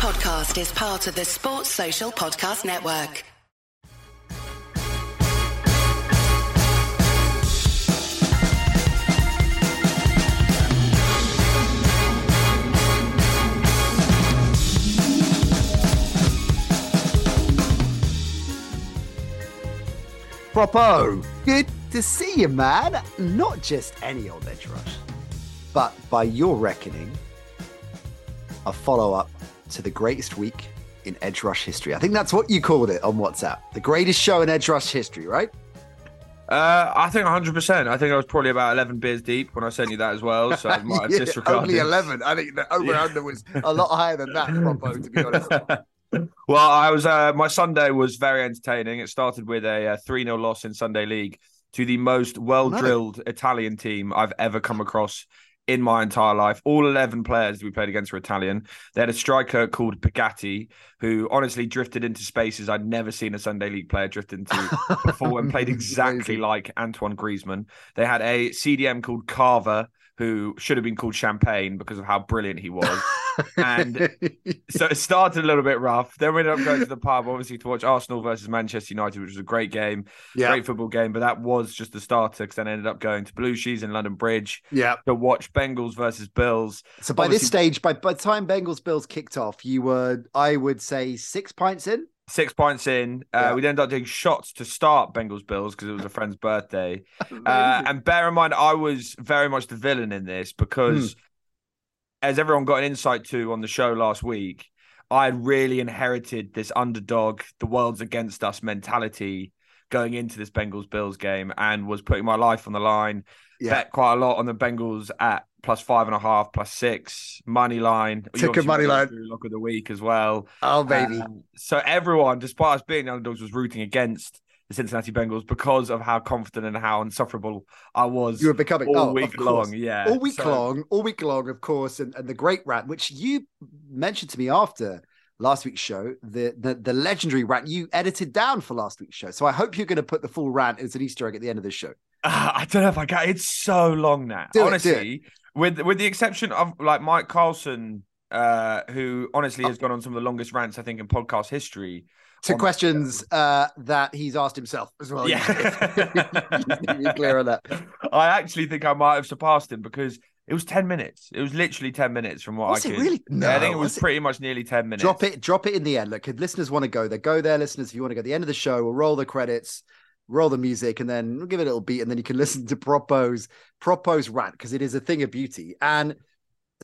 podcast is part of the Sports Social Podcast Network. Propo, good to see you, man. Not just any old edge rush, but by your reckoning, a follow up to the greatest week in Edge Rush history. I think that's what you called it on WhatsApp. The greatest show in Edge Rush history, right? Uh, I think 100%. I think I was probably about 11 beers deep when I sent you that as well. So I might have Yeah, disregarded. Only 11. I think the over under was a lot higher than that, Propo, to be honest. well, I was. Uh, my Sunday was very entertaining. It started with a three 0 loss in Sunday League to the most well drilled Italian team I've ever come across in my entire life. All eleven players we played against were Italian. They had a striker called Pagatti, who honestly drifted into spaces I'd never seen a Sunday League player drift into before, and played exactly like Antoine Griezmann. They had a CDM called Carver. Who should have been called Champagne because of how brilliant he was. And so it started a little bit rough. Then we ended up going to the pub, obviously, to watch Arsenal versus Manchester United, which was a great game, yeah, great football game. But that was just the starter because then I ended up going to Blue Shoes in London Bridge yeah. to watch Bengals versus Bills. So by this stage, by, by the time Bengals Bills kicked off, you were, I would say, six pints in. Six points in, uh, Yeah. we ended up doing shots to start Bengals Bills because it was a friend's birthday. Uh, and bear in mind, I was very much the villain in this because, as everyone got an insight to on the show last week, I had really inherited this underdog, the world's against us mentality going into this Bengals Bills game and was putting my life on the line. Yeah. Bet quite a lot on the Bengals at plus five and a half, plus six, money line. Took a money line. Lock of the week as well. oh, baby. Um, so everyone, despite us being the underdogs, was rooting against the Cincinnati Bengals because of how confident and how insufferable I was you were becoming all oh, week long. Yeah, all week So- long, all week long, of course, and, and the great rant, which you mentioned to me after last week's show, the, the the legendary rant you edited down for last week's show. So I hope you're going to put the full rant as an Easter egg at the end of the show. I don't know if I got. It's so long now. Do it, do honestly, with with the exception of like Mike Carlson, uh, who honestly has gone on some of the longest rants I think in podcast history. To questions uh, that he's asked himself as well. Yeah. Be clear on that. I actually think I might have surpassed him because it was ten minutes. It was literally ten minutes from what Was I it could. really? Yeah, I think it No, was was it? pretty much nearly ten minutes. Drop it, drop it in the end. Look, if listeners want to go, there, go there. Listeners, if you want to go at the end of the show, we'll roll the credits, roll the music, and then we'll give it a little beat, and then you can listen to Propo's Propo's rant because it is a thing of beauty. And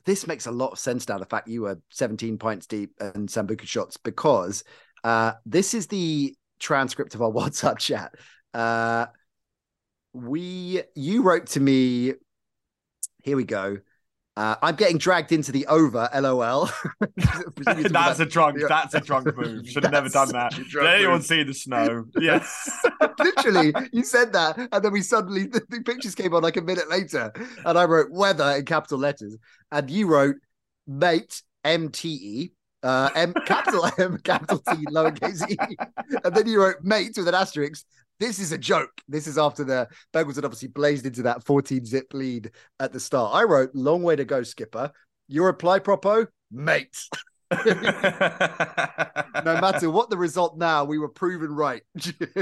this makes a lot of sense now. The fact you were 17 pints deep and Sambuca shots because uh, this is the transcript of our WhatsApp chat. Uh, we you wrote to me. Here we go. Uh, I'm getting dragged into the over. LOL. that's a drunk. That's a drunk move. Should have never done that. Did anyone move. see the snow? Yes. Literally, you said that, and then we suddenly the, the pictures came on like a minute later, and I wrote weather in capital letters, and you wrote mate M T E. Uh, M capital M capital T lowercase e, and then you wrote mate with an asterisk. This is a joke. This is after the Bengals had obviously blazed into that 14 zip lead at the start. I wrote long way to go, skipper. Your reply, propo, mate. no matter what the result now, we were proven right,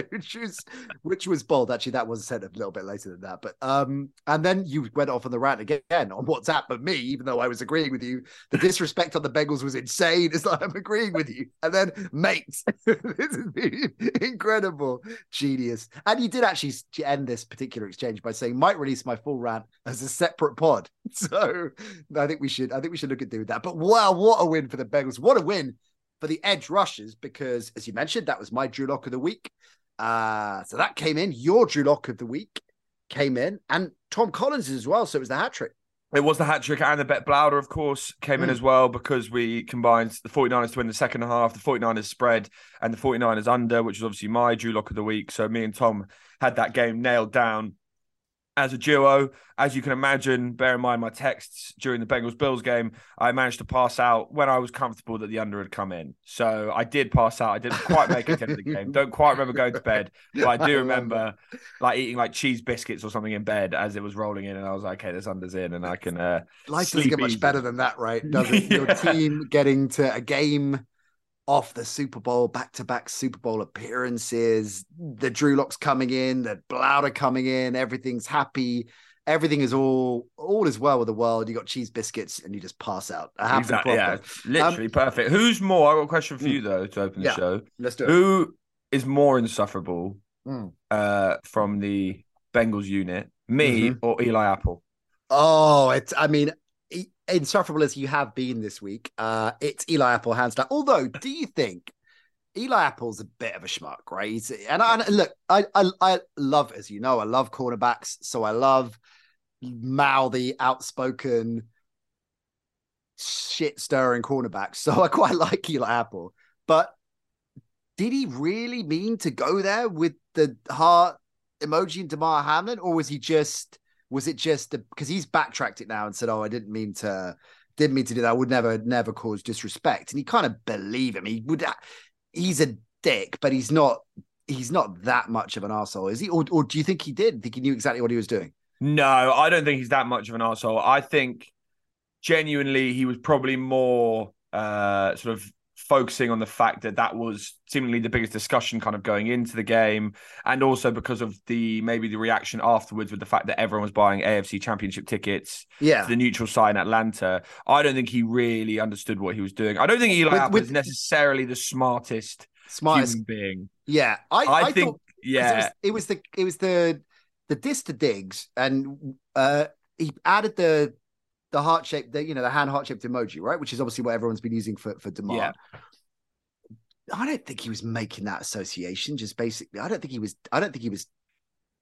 which was which was bold. Actually, that was said a little bit later than that. But um, and then you went off on the rant again on WhatsApp, but me, even though I was agreeing with you, the disrespect on the Bengals was insane. It's like I'm agreeing with you, and then mate, this is incredible, genius. And you did actually end this particular exchange by saying, "Might release my full rant as a separate pod." So I think we should, I think we should look at doing that. But wow, what a win for the Bengals! What a win for the edge rushers because, as you mentioned, that was my Drew Lock of the week. Uh, so that came in. Your Drew Lock of the week came in, and Tom Collins as well. So it was the hat trick. It was the hat trick and the bet Blauder, of course, came in Mm. as well because we combined the 49ers to win the second half, the 49ers spread, and the 49ers under, which was obviously my Drew Lock of the week. So me and Tom had that game nailed down. As a duo. As you can imagine, bear in mind my texts during the Bengals Bills game, I managed to pass out when I was comfortable that the under had come in. So I did pass out. I didn't quite make it to the game. Don't quite remember going to bed, but I do remember like eating like cheese biscuits or something in bed as it was rolling in, and I was like, "Okay, this under's in, and I can." uh Life doesn't get much better than that, right? Does it? Your team getting to a game off the Super Bowl, back to back Super Bowl appearances, the Drew Locks coming in, the Blauder coming in, everything's happy. Everything is all all is well with the world. You got cheese biscuits and you just pass out. Exactly, yeah, literally um, perfect. Who's more? I got a question for you hmm. though to open the yeah, show. Let's do it. Who is more insufferable mm. uh, from the Bengals unit, me mm-hmm. or Eli Apple? Oh, it's. I mean, insufferable as you have been this week, uh, it's Eli Apple hands down. Although, do you think Eli Apple's a bit of a schmuck, right? He's, and, I, and look, I, I I love, as you know, I love cornerbacks, so I love mouthy, outspoken, shit stirring cornerbacks. So I quite like Eli Apple, but did he really mean to go there with the heart emoji and Damar Hamlin, or was he just was it just because he's backtracked it now and said, "Oh, I didn't mean to, didn't mean to do that. I would never, never cause disrespect." And you kind of believe him. He would. He's a dick, but he's not. He's not that much of an asshole, is he? Or, or do you think he did? Think he knew exactly what he was doing? No, I don't think he's that much of an asshole. I think genuinely he was probably more uh, sort of focusing on the fact that that was seemingly the biggest discussion kind of going into the game and also because of the maybe the reaction afterwards with the fact that everyone was buying AFC championship tickets yeah. to the neutral side in Atlanta I don't think he really understood what he was doing. I don't think Eli with, Apple with, is necessarily the smartest smartest. human being. Yeah I, I, I think thought, yeah it was, it was the it was the the diss to Diggs and uh he added the the heart shaped, the you know, the hand heart shaped emoji, right? Which is obviously what everyone's been using for for Damar. Yeah. I don't think he was making that association. Just basically, I don't think he was. I don't think he was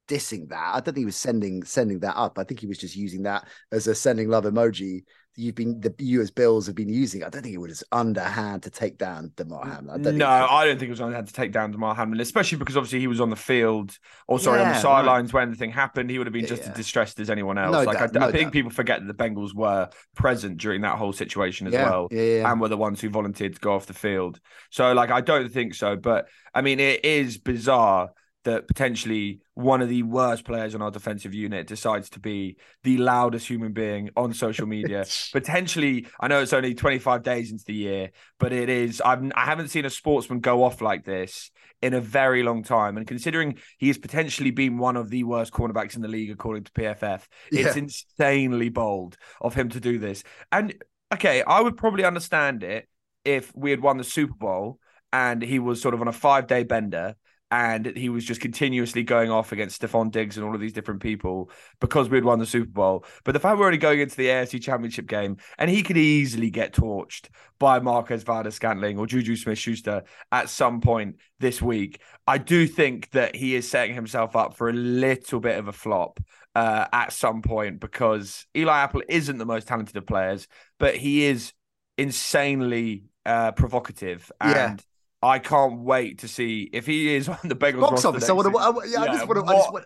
dissing that. I don't think he was sending sending that up. I think he was just using that as a sending love emoji you've been the you as Bills have been using. I don't think it was underhand to take down Damar Hamlin. I no, I don't think it was underhand to take down Damar Hamlin, especially because obviously he was on the field or sorry yeah, on the sidelines right. when the thing happened. He would have been just yeah. as distressed as anyone else. No like doubt, I, no I, think doubt. people forget that the Bengals were present during that whole situation as yeah, well, and were the ones who volunteered to go off the field. So like I don't think so, but I mean it is bizarre that potentially one of the worst players on our defensive unit decides to be the loudest human being on social media. potentially, I know it's only 25 days into the year, but it is. I've I haven't seen a sportsman go off like this in a very long time. And considering he has potentially been one of the worst cornerbacks in the league according to PFF, yeah. it's insanely bold of him to do this. And okay, I would probably understand it if we had won the Super Bowl and he was sort of on a five day bender and he was just continuously going off against Stefon Diggs and all of these different people because we'd won the Super Bowl. But the fact we're only going into the AFC Championship game and he could easily get torched by Marquez Valdes-Scantling or Juju Smith-Schuster at some point this week, I do think that he is setting himself up for a little bit of a flop uh, at some point because Eli Apple isn't the most talented of players, but he is insanely uh, provocative and. Yeah I can't wait to see if he is on the Bengals box office. I want to. Yeah, I just want to. I just want.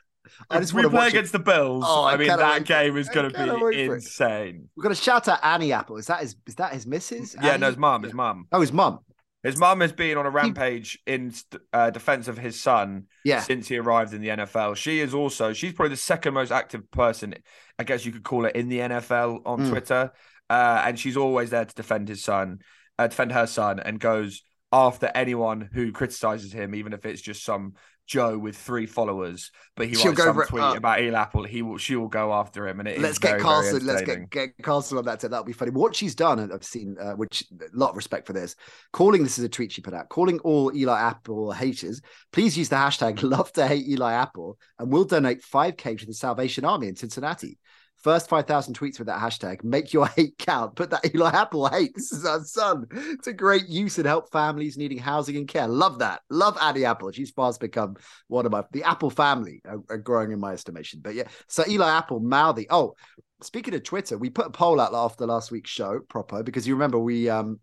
I just want to play against the Bills. Oh, I, I mean, that game is going to be insane. We're going to shout out Annie Apple. Is that his? Is that his missus? Yeah, Annie? no, his mum. His mum. Oh, his mum. His mum has been on a rampage in uh, defense of his son yeah. since he arrived in the NFL. She is also she's probably the second most active person, I guess you could call it, in the NFL on mm. Twitter, uh, and she's always there to defend his son, uh, defend her son, and goes after anyone who criticizes him, even if it's just some Joe with three followers, but he She'll writes some tweet uh, about Eli Apple. He will, she will go after him, and it let's get very, Carson. Very let's get get Carson on that. Tip. That'll be funny. What she's done, and I've seen, uh, which a lot of respect for this. Calling this is a tweet she put out. Calling all Eli Apple haters. Please use the hashtag Love to Hate Eli Apple, and we'll donate five k to the Salvation Army in Cincinnati. First 5,000 tweets with that hashtag. Make your hate count. Put that Eli Apple hate. This is our son. It's a great use and help families needing housing and care. Love that. Love Annie Apple. She's fast become one of my, the Apple family are, are growing in my estimation. But yeah, so Eli Apple, mouthy. Oh, speaking of Twitter, we put a poll out after last week's show, Propo, because you remember we, um,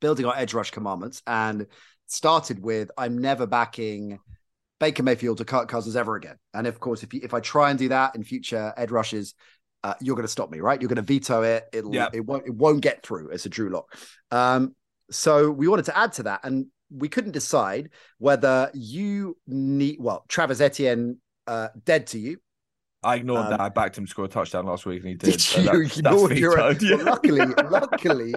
building our edge rush commandments and started with I'm never backing Baker Mayfield to Kirk Cousins ever again. And of course, if you, if I try and do that in future Edge Rushes, uh, you're going to stop me, right? You're going to veto it. It'll Yeah. it won't it won't get through as a Drew lock. Um, so we wanted to add to that, and we couldn't decide whether you need well Travis Etienne uh, dead to you. I ignored Um, that. I backed him to score a touchdown last week, and he did. Did so you? that- You that's know, you're- yeah. luckily, luckily,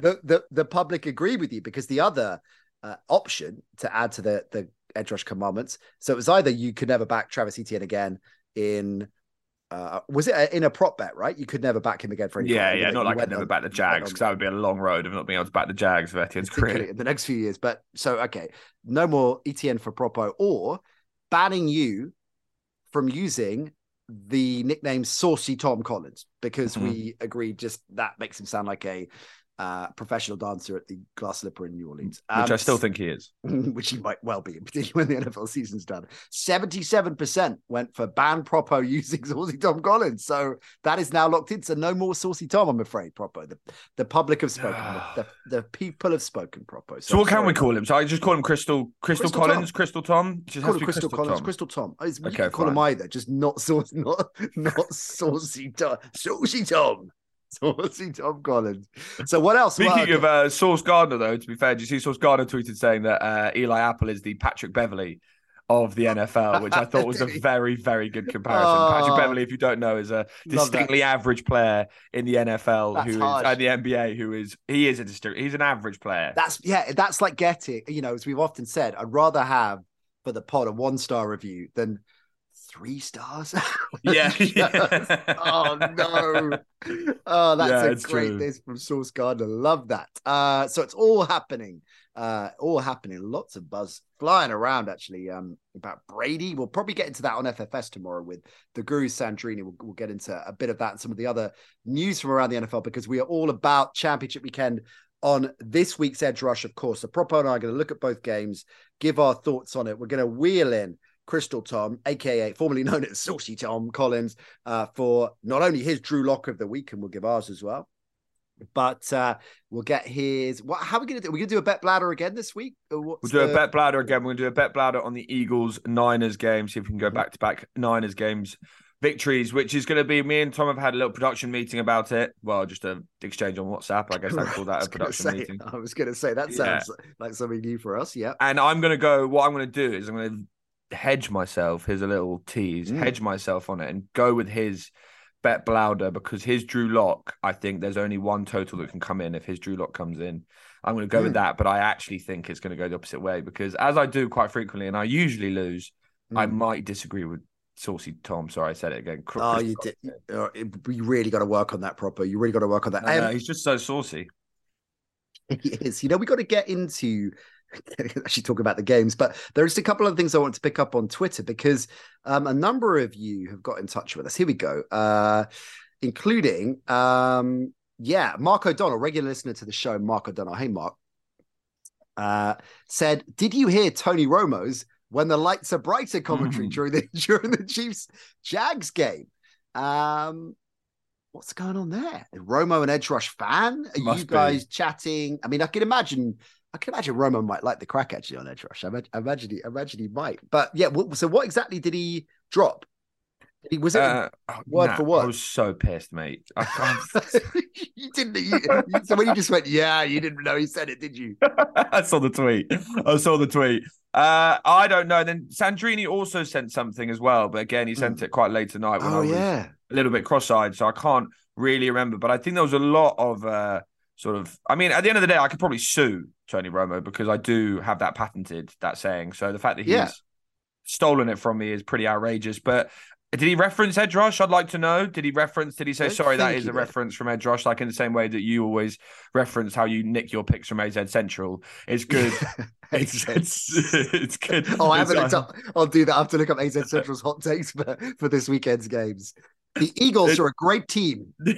the, the the public agree with you because the other uh, option to add to the the edge rush commandments. So it was either you could never back Travis Etienne again in. Uh, was it a, in a prop bet, right? You could never back him again for any. Yeah, yeah, not like I never on- back the Jags because that would be a long road of not being able to back the Jags for Etienne's career. in the next few years. But so okay, no more Etienne for Propo or banning you from using the nickname Saucy Tom Collins because Mhm. we agreed just that makes him sound like a uh, professional dancer at the Glass Slipper in New Orleans, Which I Um, still think he is. which he might well be, particularly when the NFL season's done. Seventy-seven percent went for ban Propo using Saucy Tom Collins, so that is now locked in. So no more Saucy Tom, I'm afraid. Propo, the, the public have spoken, the, the, the people have spoken. Propo. So what can we call him? So I just call him Crystal Crystal, Crystal Collins, Tom. Crystal Tom. Just Call him to Crystal, Collins, Tom. Crystal Tom. Oh, it's- Okay, can call him either, just not sauce, not not saucy Tom, saucy Tom, saucy Tom Collins. So what else? Speaking of uh, Sauce Gardner, though, to be fair, did you see Sauce Gardner tweeted saying that uh, Eli Apple is the Patrick Beverley of the NFL, which I thought was a very, very good comparison. Oh. Patrick Beverley, if you don't know, is a distinctly average player in the NFL That's who is harsh. and the NBA who is he is a distinct he's an average player. That's yeah, that's like getting, you know, as we've often said, I'd rather have for the pod a one star review than three stars. yeah. oh no. Oh, that's Yeah, a great this from Sauce Gardner. Love that. Uh so it's all happening. Uh all happening. Lots of buzz flying around actually um about Brady. We'll probably get into that on FFS tomorrow with the Guru Sandrini. We'll, we'll get into a bit of that and some of the other news from around the NFL because we are all about championship weekend on this week's Edge Rush, of course. So Propo and I are going to look at both games, give our thoughts on it. We're going to wheel in Crystal Tom, aka formerly known as Saucy Tom Collins, uh, for not only his Drew Lock of the week, and we'll give ours as well. But uh, we'll get his. What? How are we going to do? We're going to do a bet bladder again this week. We'll do a bet bladder again. We're going to do a bet bladder on the Eagles Niners game. See if we can go Mm-hmm. back to back Niners games victories, which is going to be me and Tom have had a little production meeting about it. Well, just a exchange on WhatsApp. I guess I call that a production say- meeting. I was going to say that Yeah. sounds like something new for us. Yeah. And I'm going to go. What I'm going to do is I'm going to hedge myself. Here's a little tease. Mm. Hedge myself on it and go with his bet blouder because his Drew Lock. I think there's only one total that can come in if his Drew Lock comes in. I'm going to go Mm. with that, but I actually think it's going to go the opposite way because as I do quite frequently, and I usually lose. I Mm. might disagree with Saucy Tom. Sorry, I said it again. Cr- Oh, you did. uh, You really got to work on that Propo. You really got to work on that. I know, Um, he's just so saucy. He is. You know, we got to get into actually talk about the games, but there's a couple of things I want to pick up on Twitter because um, a number of you have got in touch with us. Here we go, uh, including, um, yeah, Mark O'Donnell, regular listener to the show. Mark O'Donnell. Hey, Mark. Uh, said, did you hear Tony Romo's when the lights are brighter commentary Mhm. during the during the Chiefs Jags game? Um, what's going on there? Romo and edge rush fan? Are Must you be. guys chatting? I mean, I can imagine. I can imagine Romo might like the crack actually on edge rush. I imagine, I imagine he, I imagine he might. But yeah, so what exactly did he drop? He, was it? Uh, oh, word nah, for word? I was so pissed, mate. I can't. you didn't. You, so when you just went, yeah, you didn't know he said it, did you? I saw the tweet. I saw the tweet. Uh, I don't know. Then Sandrini also sent something as well, but again, he sent it quite late tonight when I. Oh was yeah. a little bit cross-eyed, so I can't really remember. But I think there was a lot of uh, sort of. I mean, at the end of the day, I could probably sue Tony Romo because I do have that patented that saying. So the fact that he's Yeah. stolen it from me is pretty outrageous. But did he reference Edge Rush? I'd like to know. Did he reference? Did he say sorry? That is a did. reference from Edge Rush, like in the same way that you always reference how you nick your picks from AZ Central. It's good. it's, it's, it's good. Oh, I haven't looked up. I'll do that. I have to look up AZ Central's hot takes for, for this weekend's games. The Eagles are a great team. but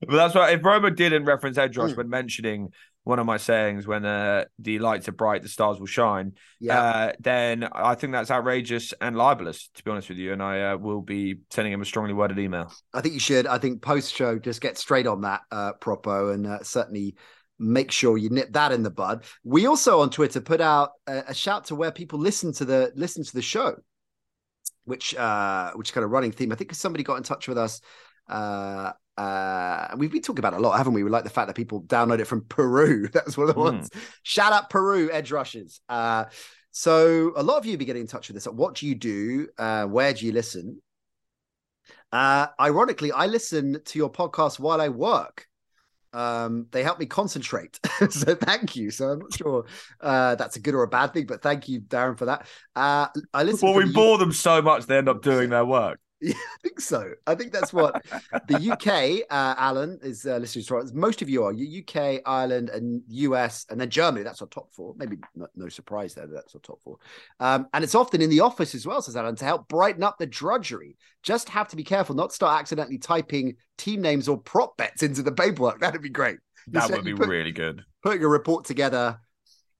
that's why if Romo didn't reference Rush Mm. when mentioning one of my sayings, when uh, the lights are bright, the stars will shine, Yeah. uh, then I think that's outrageous and libelous, to be honest with you. And I uh, will be sending him a strongly worded email. I think you should. I think post show just get straight on that, uh, Propo, and uh, certainly make sure you nip that in the bud. We also on Twitter put out a, a shout to where people listen to the listen to the show, which uh which kind of running theme. I think somebody got in touch with us. Uh uh, we've been talking about it a lot, haven't we? We like the fact that people download it from Peru. That's one of the mm. ones. Shout out Peru edge rushers. Uh, so a lot of you be getting in touch with this. What do you do? Uh, where do you listen? Uh, ironically, I listen to your podcast while I work. Um, they help me concentrate. so thank you. So I'm not sure uh, that's a good or a bad thing, but thank you, Darren, for that. Uh, I listen. Well, we the bore them so much they end up doing their work. Yeah, I think so. I think that's what the UK, uh, Alan, is uh, listening to. Most of you are UK, Ireland, and US, and then Germany. That's our top four. Maybe no, no surprise there. That's our top four. Um, and it's often in the office as well, says Alan, to help brighten up the drudgery. Just have to be careful not to start accidentally typing team names or prop bets into the paperwork. That'd be great. That would be put, really good. Putting a report together,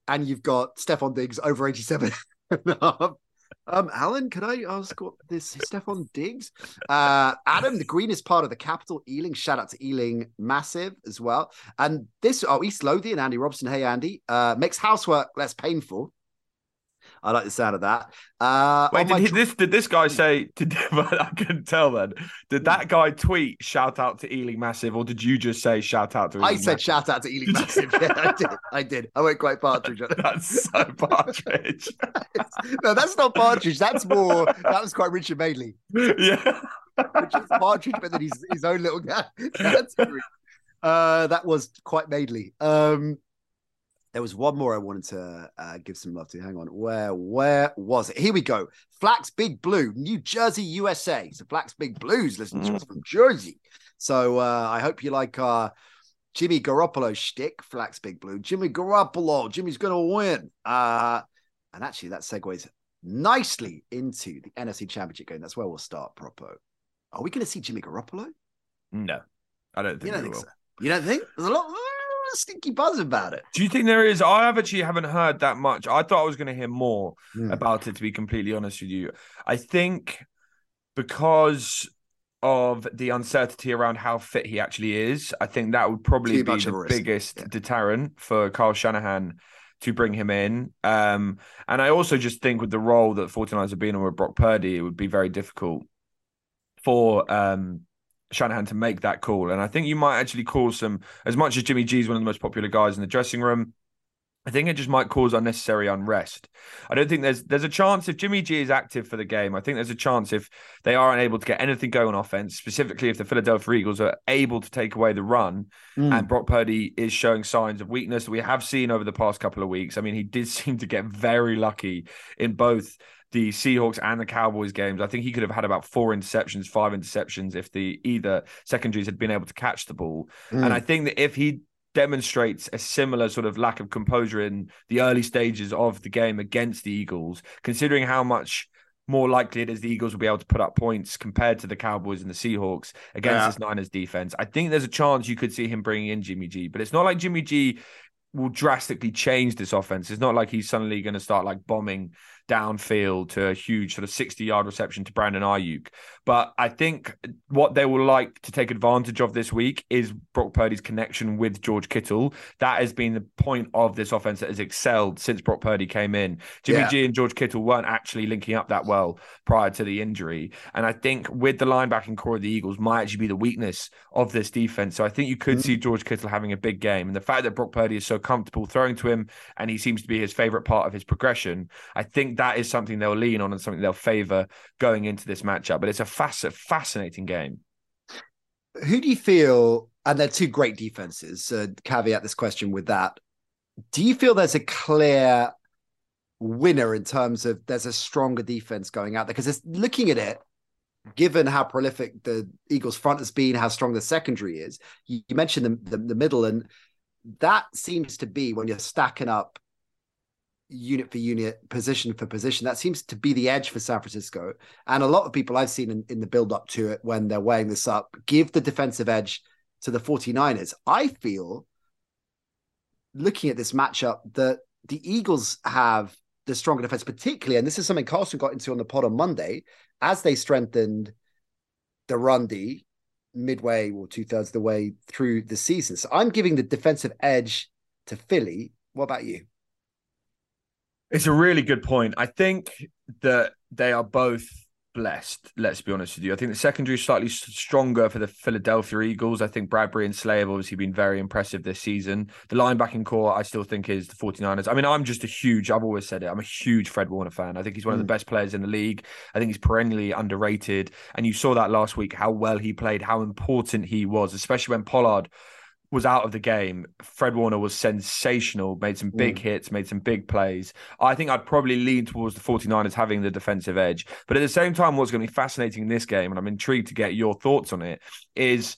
and you've got Stefon Diggs over 87 and a half um, Alan, could I ask what this Stefon Diggs? Uh, Adam, the greenest part of the capital, Ealing. Shout out to Ealing, massive as well. And this, oh, East Lothian, Andy Robson. Hey, Andy. Uh, makes housework less painful. I like the sound of that. Uh, Wait, did, he, this, did this guy say? Did, I couldn't tell then. Did that guy tweet "shout out to Ealing Massive" or did you just say "shout out to"? Ealing I said Massive? "shout out to Ealing Massive." yeah, I did. I did. I went quite partridge. that's so partridge. no, that's not partridge. That's more. That was quite Richard Madeley. Yeah, Richard's partridge, but then he's his own little guy. That's uh, that was quite Madeley. Um, there was one more I wanted to uh, give some love to. Hang on, where where was it? Here we go. Flax Big Blue, New Jersey, USA. So Flax Big Blues listening to us from Jersey. So uh, I hope you like uh, Jimmy Garoppolo shtick. Flax Big Blue, Jimmy Garoppolo. Jimmy's gonna win. Uh, and actually, that segues nicely into the NFC Championship game. That's where we'll start. Propo. Are we going to see Jimmy Garoppolo? No, I don't think. You don't think will. so? You don't think? There's a lot a stinky buzz about it. Do you think there is? I have actually haven't heard that much. I thought I was going to hear more mm. about it. To be completely honest with you, I think because of the uncertainty around how fit he actually is, I think that would probably Too be the biggest yeah. deterrent for Kyle Shanahan to bring him in. Um, and I also just think with the role that 49ers have been in with Brock Purdy, it would be very difficult for um, Shanahan to make that call. And I think you might actually call some, as much as Jimmy G is one of the most popular guys in the dressing room, I think it just might cause unnecessary unrest. I don't think there's there's a chance if Jimmy G is active for the game. I think there's a chance if they are unable to get anything going on offense, specifically if the Philadelphia Eagles are able to take away the run, mm. and Brock Purdy is showing signs of weakness that we have seen over the past couple of weeks. I mean, he did seem to get very lucky in both the Seahawks and the Cowboys games. I think he could have had about four interceptions, five interceptions if the either secondaries had been able to catch the ball. Mm. And I think that if he demonstrates a similar sort of lack of composure in the early stages of the game against the Eagles, considering how much more likely it is the Eagles will be able to put up points compared to the Cowboys and the Seahawks against yeah. this Niners defense. I think there's a chance you could see him bringing in Jimmy G, but it's not like Jimmy G will drastically change this offense. It's not like he's suddenly going to start like bombing downfield to a huge sort of 60 yard reception to Brandon Aiyuk. But I think what they will like to take advantage of this week is Brock Purdy's connection with George Kittle. That has been the point of this offense that has excelled since Brock Purdy came in. Jimmy yeah. G and George Kittle weren't actually linking up that well prior to the injury. And I think with the linebacking core of the Eagles might actually be the weakness of this defense. So I think you could mm-hmm. see George Kittle having a big game. And the fact that Brock Purdy is so comfortable throwing to him and he seems to be his favorite part of his progression, I think that is something they'll lean on and something they'll favor going into this matchup. But it's a fasc- fascinating game. Who do you feel? And they're two great defenses. Caveat this question with that. Do you feel there's a clear winner in terms of there's a stronger defense going out there? Because it's looking at it, given how prolific the Eagles front has been, how strong the secondary is, you, you mentioned the, the, the middle, and that seems to be when you're stacking up unit for unit, position for position. That seems to be the edge for San Francisco. And a lot of people I've seen in, in the build up to it when they're weighing this up give the defensive edge to the 49ers. I feel looking at this matchup that the Eagles have the stronger defense, particularly, and this is something Carlson got into on the pod on Monday, as they strengthened the run midway or two thirds of the way through the season. So I'm giving the defensive edge to Philly. What about you? It's a really good point. I think that they are both blessed. Let's be honest with you. I think the secondary is slightly stronger for the Philadelphia Eagles. I think Bradberry and Slay have obviously been very impressive this season. The linebacking core, I still think, is the 49ers. I mean, I'm just a huge, I've always said it, I'm a huge Fred Warner fan. I think he's one of the mm. best players in the league. I think he's perennially underrated. And you saw that last week, how well he played, how important he was, especially when Pollard was out of the game. Fred Warner was sensational, made some big mm. hits, made some big plays. I think I'd probably lean towards the 49ers having the defensive edge. But at the same time, what's going to be fascinating in this game, and I'm intrigued to get your thoughts on it, is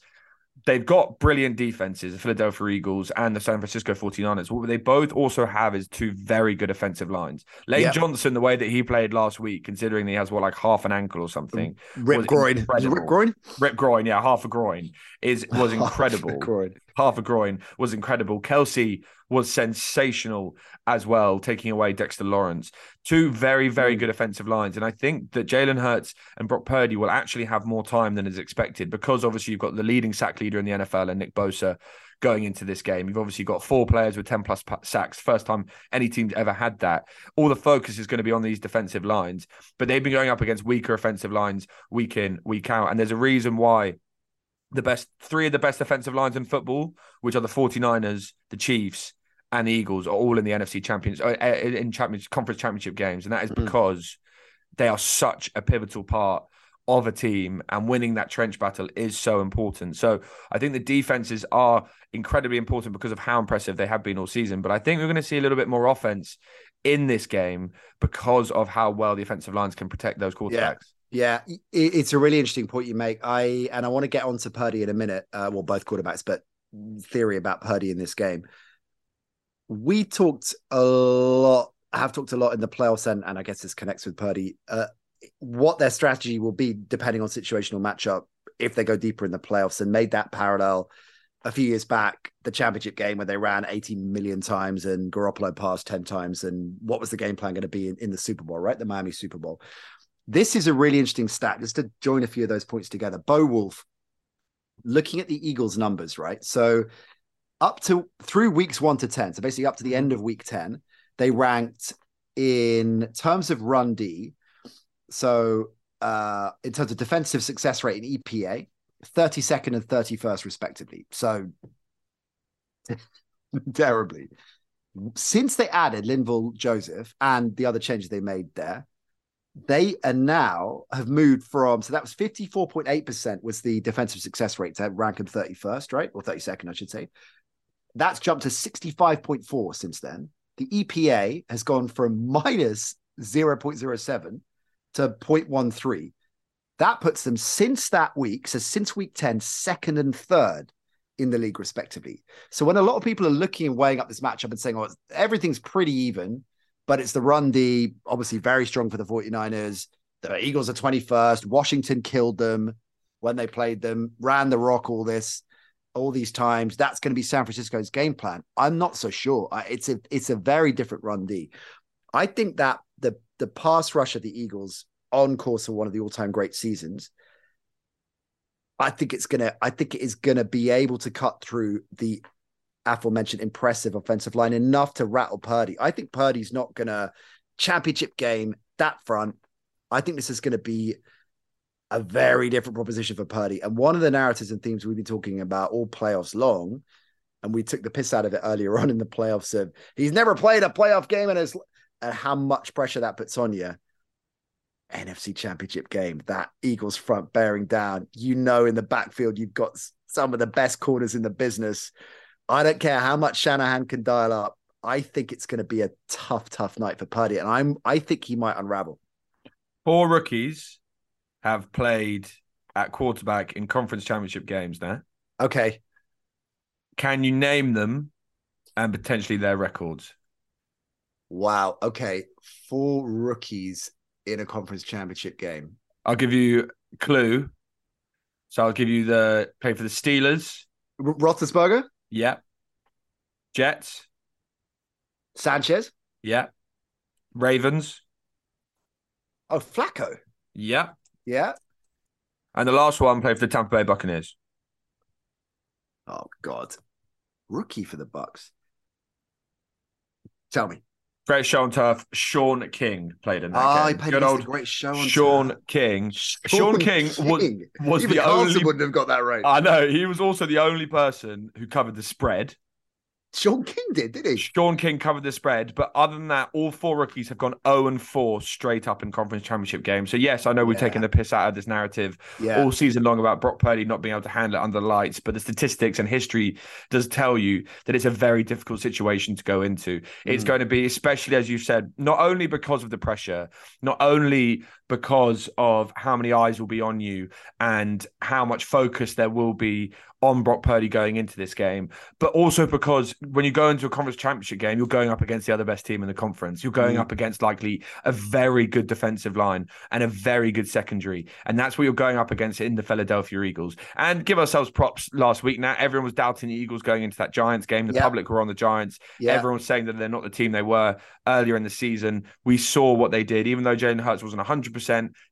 they've got brilliant defenses, the Philadelphia Eagles and the San Francisco 49ers. What they both also have is two very good offensive lines. Lane yep. Johnson, the way that he played last week, considering he has what like half an ankle or something. Rip groin. Rip groin? Rip groin, yeah, half a groin is was incredible. groin. Half a groin was incredible. Kelce was sensational as well, taking away Dexter Lawrence. Two very, very mm. good offensive lines. And I think that Jalen Hurts and Brock Purdy will actually have more time than is expected because obviously you've got the leading sack leader in the NFL and Nick Bosa going into this game. You've obviously got four players with 10 plus sacks, first time any team's ever had that. All the focus is going to be on these defensive lines, but they've been going up against weaker offensive lines week in, week out. And there's a reason why the best three of the best defensive lines in football, which are the 49ers, the Chiefs, and the Eagles are all in the NFC Champions uh, uh, in Champions Conference Championship games, and that is mm. because they are such a pivotal part of a team, and winning that trench battle is so important. So I think the defenses are incredibly important because of how impressive they have been all season. But I think we're going to see a little bit more offense in this game because of how well the offensive lines can protect those quarterbacks. Yeah. Yeah, it's a really interesting point you make. I and I want to get on to Purdy in a minute. Uh, well, both quarterbacks, but theory about Purdy in this game we talked a lot, have talked a lot in the playoffs, and, and I guess this connects with Purdy. Uh, what their strategy will be depending on situational matchup if they go deeper in the playoffs, and made that parallel a few years back, the championship game where they ran 18 million times and Garoppolo passed 10 times. And what was the game plan going to be in, in the Super Bowl, right? The Miami Super Bowl. This is a really interesting stat just to join a few of those points together. Bo Wulf, looking at the Eagles' numbers, right? So up to through weeks one to 10, so basically up to the end of week 10, they ranked in terms of run D. So, uh, in terms of defensive success rate in EPA, 32nd and 31st, respectively. So, terribly. Since they added Linval Joseph and the other changes they made there, they are now have moved from so that was 54.8% was the defensive success rate to rank them 31st, right? Or 32nd, I should say. That's jumped to 65.4 since then. The EPA has gone from minus 0.07 to 0.13. That puts them since that week, so since week 10, second and third in the league, respectively. So when a lot of people are looking and weighing up this matchup and saying, oh, everything's pretty even, but it's the run D, obviously very strong for the 49ers. The Eagles are 21st. Washington killed them when they played them, ran the rock, all this all these times. That's going to be San Francisco's game plan. I'm not so sure. It's a it's a very different run D. I think that the the pass rush of the Eagles on course for one of the all time great seasons. I think it's gonna. I think it is gonna be able to cut through the aforementioned impressive offensive line enough to rattle Purdy. I think Purdy's not gonna championship game that front. I think this is gonna be a very different proposition for Purdy. And one of the narratives and themes we've been talking about all playoffs long, and we took the piss out of it earlier on in the playoffs of he's never played a playoff game and, his, and how much pressure that puts on you. NFC championship game, that Eagles front bearing down. You know, in the backfield, you've got some of the best corners in the business. I don't care how much Shanahan can dial up. I think it's going to be a tough, tough night for Purdy, and I'm I think he might unravel. Four rookies have played at quarterback in conference championship games now. Okay. Can you name them and potentially their records? Wow. Okay. Four rookies in a conference championship game. I'll give you a clue. So I'll give you the play for the Steelers. R- Roethlisberger? Yeah. Jets? Sanchez? Yeah. Ravens? Oh, Flacco? Yeah. Yeah. And the last one played for the Tampa Bay Buccaneers. Oh God, rookie for the Bucks. Tell me. Great show on turf. Shaun King played in that Oh, he game. played Good old great show on Shaun turf. King. Shaun King was King. was Even the Carlson only. wouldn't have got that right. I know he was also the only person who covered the spread. Shaun King did, did he? Shaun King covered the spread, but other than that, all four rookies have gone 0 and 4 straight up in conference championship games. So yes, I know we've Yeah. taken the piss out of this narrative Yeah. all season long about Brock Purdy not being able to handle it under the lights, but the statistics and history does tell you that it's a very difficult situation to go into. It's Mm. going to be, especially as you've said, not only because of the pressure, not only because of how many eyes will be on you and how much focus there will be on Brock Purdy going into this game, but also because when you go into a conference championship game, you're going up against the other best team in the conference. You're going Mm. up against likely a very good defensive line and a very good secondary. And that's what you're going up against in the Philadelphia Eagles. And give ourselves props last week. Now, everyone was doubting the Eagles going into that Giants game. The Yeah. public were on the Giants. Yeah. Everyone was saying that they're not the team they were earlier in the season. We saw what they did, even though Jalen Hurts wasn't 100%,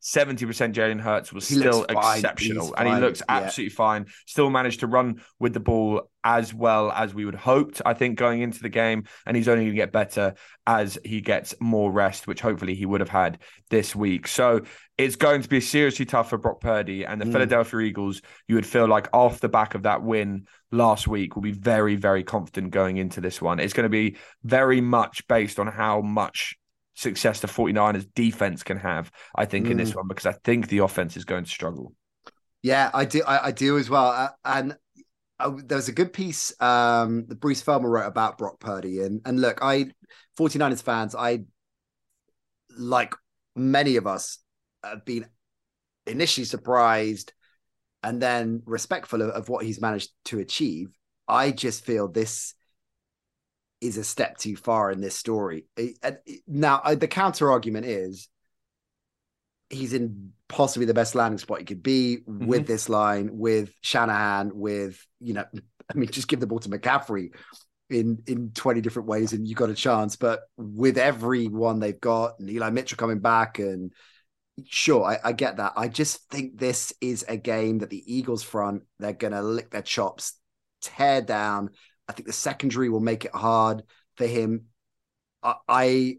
70% Jalen Hurts was He still exceptional. And he looks Yeah. absolutely fine. Still managed to run with the ball as well as we would hoped, I think, going into the game. And he's only going to get better as he gets more rest, which hopefully he would have had this week. So it's going to be seriously tough for Brock Purdy and the Mm. Philadelphia Eagles. You would feel like off the back of that win last week will be very, very confident going into this one. It's going to be very much based on how much success the 49ers defense can have, I think, in this Mm. one, because I think the offense is going to struggle. Yeah, I do. I, I do as well. Uh, and uh, there was a good piece um, that Bruce Feldman wrote about Brock Purdy. And and look, I 49ers fans, I like many of us have been initially surprised and then respectful of, of what he's managed to achieve. I just feel this is a step too far in this story. It- and it- now, the counter argument is he's in possibly the best landing spot he could be mm-hmm. with this line, with Shanahan, with you know, I mean, just give the ball to McCaffrey in in 20 different ways and you got a chance. But with everyone they've got, and Eli Mitchell coming back, and sure, I, I get that. I just think this is a game that the Eagles front, they're gonna lick their chops, tear down. I think the secondary will make it hard for him. I, I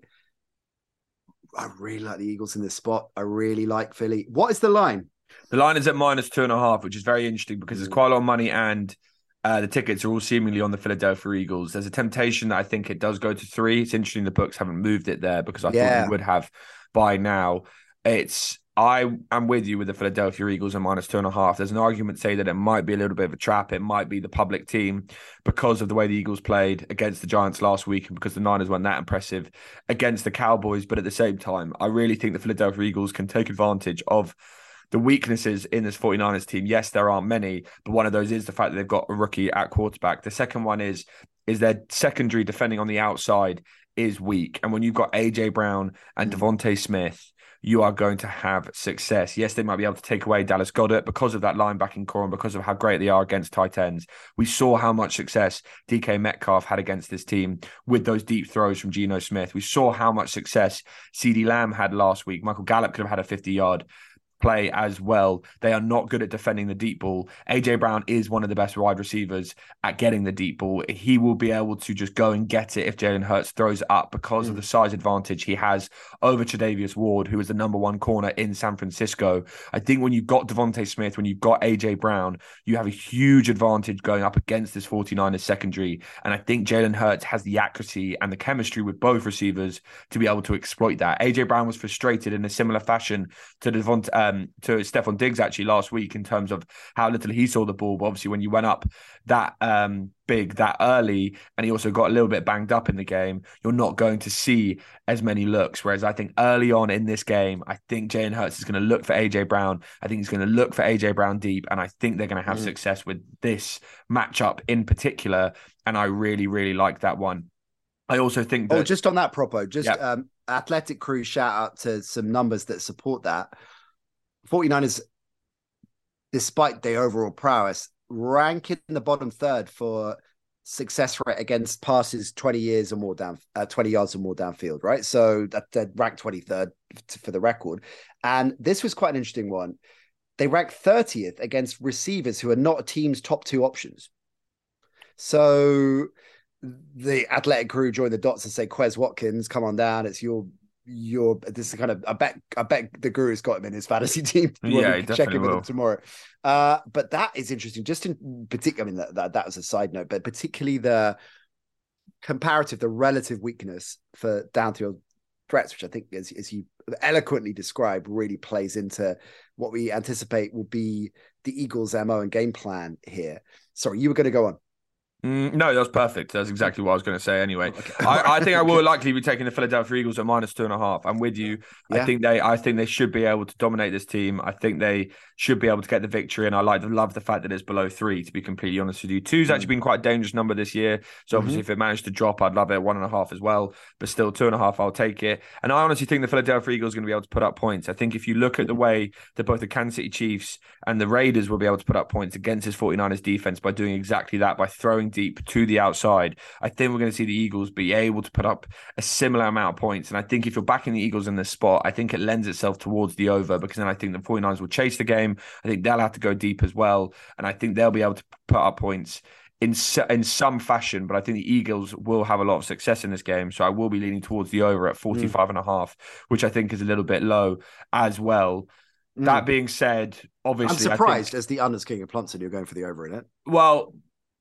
I really like the Eagles in this spot. I really like Philly. What is the line? The line is at minus two and a half, which is very interesting because there's quite a lot of money and uh, the tickets are all seemingly on the Philadelphia Eagles. There's a temptation that I think it does go to three. It's interesting the books haven't moved it there because I thought Yeah. they would have by now. It's I am with you with the Philadelphia Eagles and minus two and a half. There's an argument to say that it might be a little bit of a trap. It might be the public team because of the way the Eagles played against the Giants last week and because the Niners weren't that impressive against the Cowboys. But at the same time, I really think the Philadelphia Eagles can take advantage of the weaknesses in this 49ers team. Yes, there aren't many, but one of those is the fact that they've got a rookie at quarterback. The second one is is their secondary defending on the outside is weak. And when you've got AJ Brown and hmm. DeVonta Smith, you are going to have success. Yes, they might be able to take away Dallas Goedert because of that linebacking core and because of how great they are against tight ends. We saw how much success DK Metcalf had against this team with those deep throws from Geno Smith. We saw how much success CeeDee Lamb had last week. Michael Gallup could have had a 50 yard play as well. They are not good at defending the deep ball. AJ Brown is one of the best wide receivers at getting the deep ball. He will be able to just go and get it if Jalen Hurts throws it up because of mm. the size advantage he has over Tredavious Ward, who is the number one corner in San Francisco. I think when you've got DeVonta Smith, when you've got AJ Brown, you have a huge advantage going up against this 49ers secondary. And I think Jalen Hurts has the accuracy and the chemistry with both receivers to be able to exploit that. AJ Brown was frustrated in a similar fashion to DeVonta. Uh, Um, to Stefon Diggs actually last week in terms of how little he saw the ball. But obviously, when you went up that um, big that early, and he also got a little bit banged up in the game, you're not going to see as many looks. Whereas I think early on in this game, I think Jalen Hurts is going to look for AJ Brown. I think he's going to look for AJ Brown deep, and I think they're going to have Mm. success with this matchup in particular. And I really, really like that one. I also think that Oh, just on that propo, just Yeah. um, Athletic Crew shout out to some numbers that support that. 49ers, despite their overall prowess, rank in the bottom third for success rate against passes 20 years or more down, uh, 20 yards or more downfield, right? So that, that ranked 23rd f- for the record. And this was quite an interesting one. They ranked 30th against receivers who are not a team's top two options. So the athletic crew join the dots and say, Quez Watkins, come on down. It's your your this is kind of I bet I bet the guru's got him in his fantasy team. yeah, he check in with him tomorrow. Uh, but that is interesting. Just in particular, I mean that, that that was a side note, but particularly the comparative, the relative weakness for downfield threats, which I think, as, as you eloquently described, really plays into what we anticipate will be the Eagles' MO and game plan here. Sorry, you were going to go on. Mm, no, that was perfect. That's exactly what I was going to say. Anyway, Okay. I, I think I will likely be taking the Philadelphia Eagles at minus two and a half. I'm with you. Yeah. I think they, I think they should be able to dominate this team. I think they should be able to get the victory, and I like love the fact that it's below three. To be completely honest with you, two's actually been quite a dangerous number this year. So obviously, if it managed to drop, I'd love it one and a half as well. But still, two and a half, I'll take it. And I honestly think the Philadelphia Eagles are going to be able to put up points. I think if you look at the way that both the Kansas City Chiefs and the Raiders will be able to put up points against his 49ers defense by doing exactly that, by throwing deep to the outside, I think we're going to see the Eagles be able to put up a similar amount of points. And I think if you're backing the Eagles in this spot, I think it lends itself towards the over because then I think the 49ers will chase the game. I think they'll have to go deep as well. And I think they'll be able to put up points in in some fashion, but I think the Eagles will have a lot of success in this game. So I will be leaning towards the over at 45 and a half, which I think is a little bit low as well. That being said, obviously, Mm. I'm I think- surprised as the unders king of Plumpton, you're going for the over in it. well,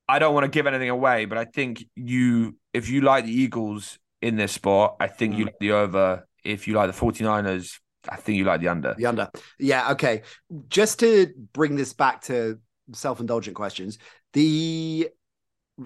I don't want to give anything away, but I think you, if you like the Eagles in this spot, I think you Mm. like the over. If you like the 49ers, I think you like the under. The under. Yeah, okay. Just to bring this back to self-indulgent questions, the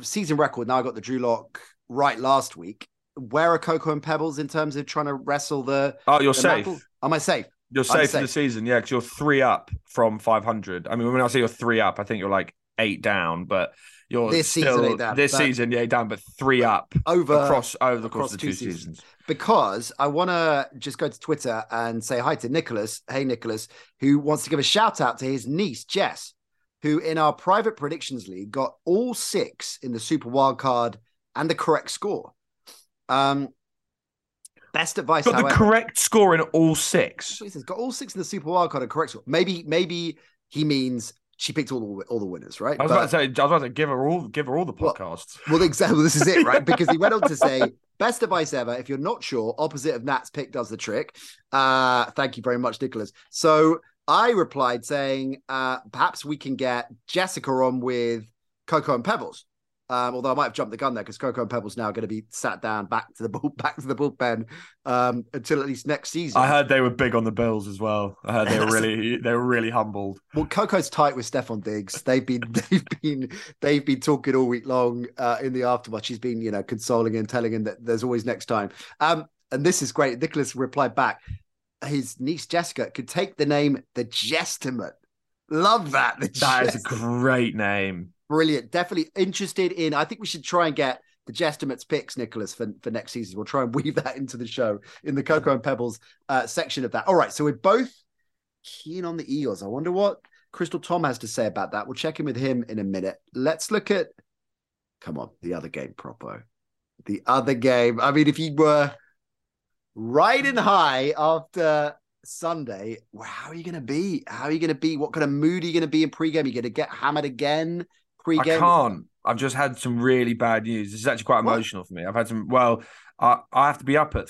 season record, now I got the Drew Lock right last week. Where are Coco and Pebbles in terms of trying to wrestle the, Oh, you're the safe. mantle? Am I safe? You're I'm safe for the season, yeah, because you're three up from 500. I mean, when I say you're three up, I think you're like eight down, but you're This season, still, eight down, This season, yeah, down, but three up Over across over the across course of the two two seasons. seasons. because I want to just go to Twitter and say hi to Nicholas. Hey, Nicholas, who wants to give a shout out to his niece, Jess, who in our private predictions league got all six in the Super Wild Card and the correct score. Um, best advice, Got the correct score in all six. Got all six in the Super Wild Card and correct score. Maybe, maybe he means she picked all the all the winners, right? I was But- about to say, I was about to give her all, give her all the Well, podcasts. Well, exactly. This is it, right? Because he went on to say, best advice ever. If you're not sure, opposite of Nat's pick does the trick. Uh, thank you very much, Nicholas. So I replied saying, uh, perhaps we can get Jessica on with Coco and Pebbles. Um, although I might have jumped the gun there because Coco and Pebbles now going to be sat down back to the bull, back to the bullpen um, until at least next season. I heard they were big on the Bills as well. I heard they were really, they were really humbled. Well, Coco's tight with Stefon Diggs. They've been they've been they've been talking all week long uh, in the aftermath. She's been, you know, consoling him, telling him that there's always next time. Um, and this is great. Nicholas replied back. His niece Jessica could take the name the Jestiment. Love that. The That is a great name. Brilliant. Definitely interested in. I think we should try and get the Jestimates picks, Nicholas, for, for next season. We'll try and weave that into the show in the Coco and Pebbles uh, section of that. All right. So we're both keen on the Eagles. I wonder what Crystal Tom has to say about that. We'll check in with him in a minute. Let's look at, come on, the other game, Propo. The other game. I mean, if you were riding high after Sunday, well, how are you going to be? How are you going to be? What kind of mood are you going to be in pregame? Are you going to get hammered again I can't. I've just had some really bad news. This is actually quite What? emotional for me. I've had some. Well, I I have to be up at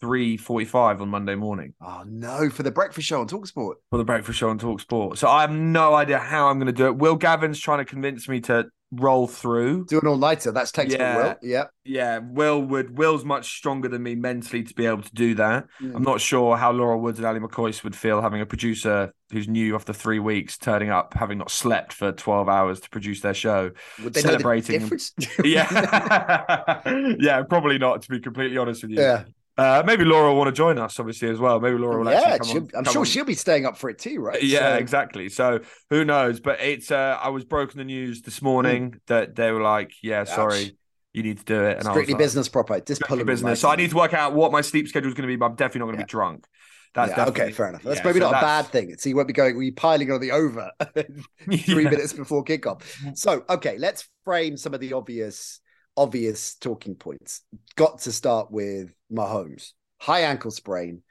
three forty-five on Monday morning Oh no, for the breakfast show on Talksport. for the breakfast show on Talk Sport. So I have no idea how I'm going to do it. Will Gavin's trying to convince me to roll through. Do an all nighter. That's textbook Yeah. Will. Yep. Yeah, Will would. Will's much stronger than me mentally to be able to do that. Mm. I'm not sure how Laura Woods and Ally McCoist would feel having a producer who's new after three weeks turning up, having not slept for 12 hours to produce their show. Would they celebrating. the? Yeah, yeah, probably not. To be completely honest with you, yeah. Uh, maybe Laura will want to join us, obviously as well. Maybe Laura will yeah, actually come she'll- on- I'm sure on. she'll be staying up for it too, right? Yeah, So- exactly. So who knows? But it's uh I was broken the news this morning that they were like, Yeah, Ouch. sorry, you need to do it. And I was Strictly like, business proper. Just strictly pull business. So I need to work out what my sleep schedule is going to be, but I'm definitely not going to Yeah. be drunk. That's yeah, okay, fair enough. That's yeah, maybe so not a bad thing. So you won't be going, you piling on the over three Yeah. minutes before kickoff? So, okay, let's frame some of the obvious, obvious talking points. Got to start with Mahomes. High ankle sprain.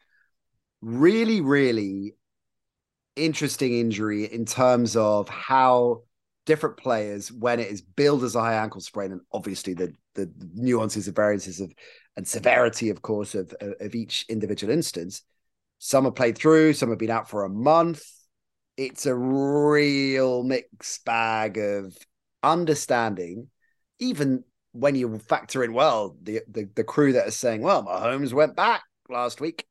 Really, really interesting injury in terms of how different players when it is billed as a high ankle sprain, and obviously the the nuances and variances of and severity, of course, of of each individual instance. Some have played through, some have been out for a month. It's a real mixed bag of understanding, even when you factor in well the the, the crew that are saying, well, Mahomes went back last week,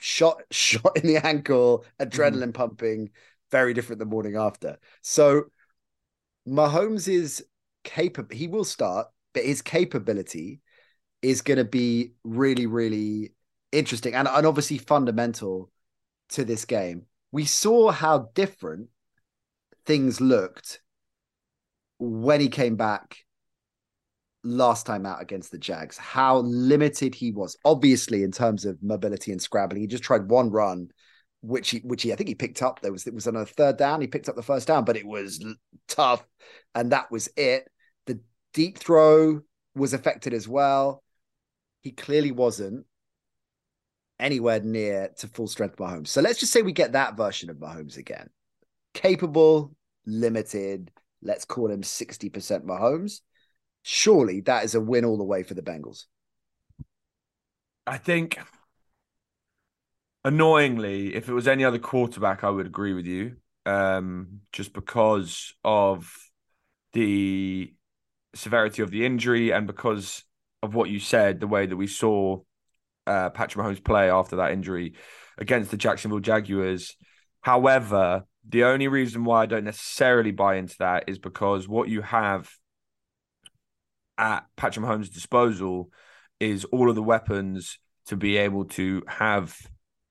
shot shot in the ankle, adrenaline mm. pumping, very different the morning after. So Mahomes is capable. He will start, but his capability is going to be really, really interesting and, and obviously fundamental to this game. We saw how different things looked when he came back last time out against the Jags, how limited he was. Obviously, in terms of mobility and scrabbling, he just tried one run, which he, which he, I think he picked up. There was it was on a third down. He picked up the first down, but it was tough, and that was it. The deep throw was affected as well. He clearly wasn't anywhere near to full strength Mahomes. So let's just say we get that version of Mahomes again. Capable, limited, let's call him 60% Mahomes surely that is a win all the way for the Bengals. I think annoyingly, if it was any other quarterback, I would agree with you. Um, just because of the severity of the injury and because of what you said, the way that we saw uh, Patrick Mahomes play after that injury against the Jacksonville Jaguars. However, the only reason why I don't necessarily buy into that is because what you have at Patrick Mahomes' disposal is all of the weapons to be able to have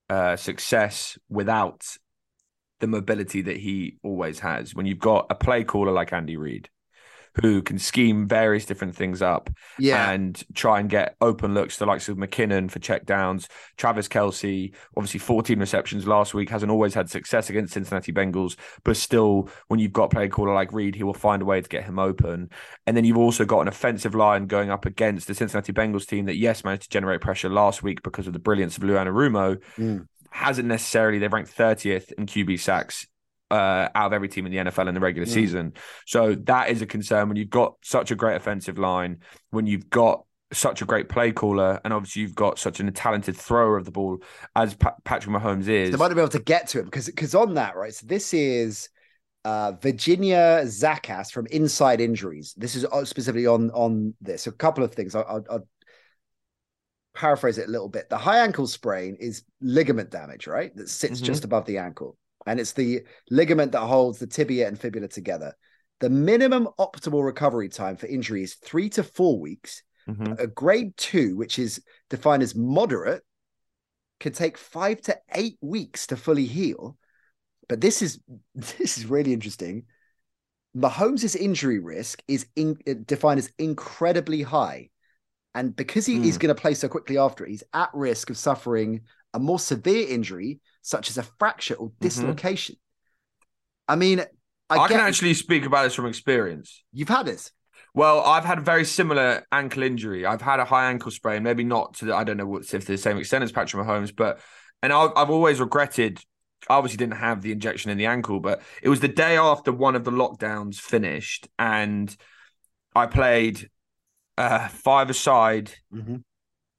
uh, success without the mobility that he always has. When you've got a play caller like Andy Reid, who can scheme various different things up yeah. and try and get open looks to the likes of McKinnon for check downs. Travis Kelce, obviously 14 receptions last week, hasn't always had success against Cincinnati Bengals, but still, when you've got a play caller like Reid, he will find a way to get him open. And then you've also got an offensive line going up against the Cincinnati Bengals team that, yes, managed to generate pressure last week because of the brilliance of Lou Anarumo. Mm. Hasn't necessarily, they've ranked 30th in QB sacks uh, out of every team in the NFL in the regular mm. season. So that is a concern when you've got such a great offensive line, when you've got such a great play caller, and obviously you've got such a talented thrower of the ball as pa- Patrick Mahomes is. They might not be able to get to him because because on that right. So this is. Uh, Virginia Zakas from Inside Injuries. This is uh, specifically on on this. A couple of things. I'll, I'll, I'll paraphrase it a little bit. The high ankle sprain is ligament damage, right? That sits mm-hmm. just above the ankle and it's the ligament that holds the tibia and fibula together. The minimum optimal recovery time for injury is three to four weeks. Mm-hmm. A grade two, which is defined as moderate, can take five to eight weeks to fully heal. But this is this is really interesting. Mahomes' injury risk is in, defined as incredibly high. And because he, mm. he's going to play so quickly after he's at risk of suffering a more severe injury such as a fracture or mm-hmm. dislocation. Mm-hmm. I mean, I, I can actually speak about this from experience. You've had this. Well, I've had a very similar ankle injury. I've had a high ankle sprain, maybe not to the, I don't know what, if to the same extent as Patrick Mahomes, but and I've, I've always regretted. I obviously didn't have the injection in the ankle, but it was the day after one of the lockdowns finished, and I played uh, five aside mm-hmm.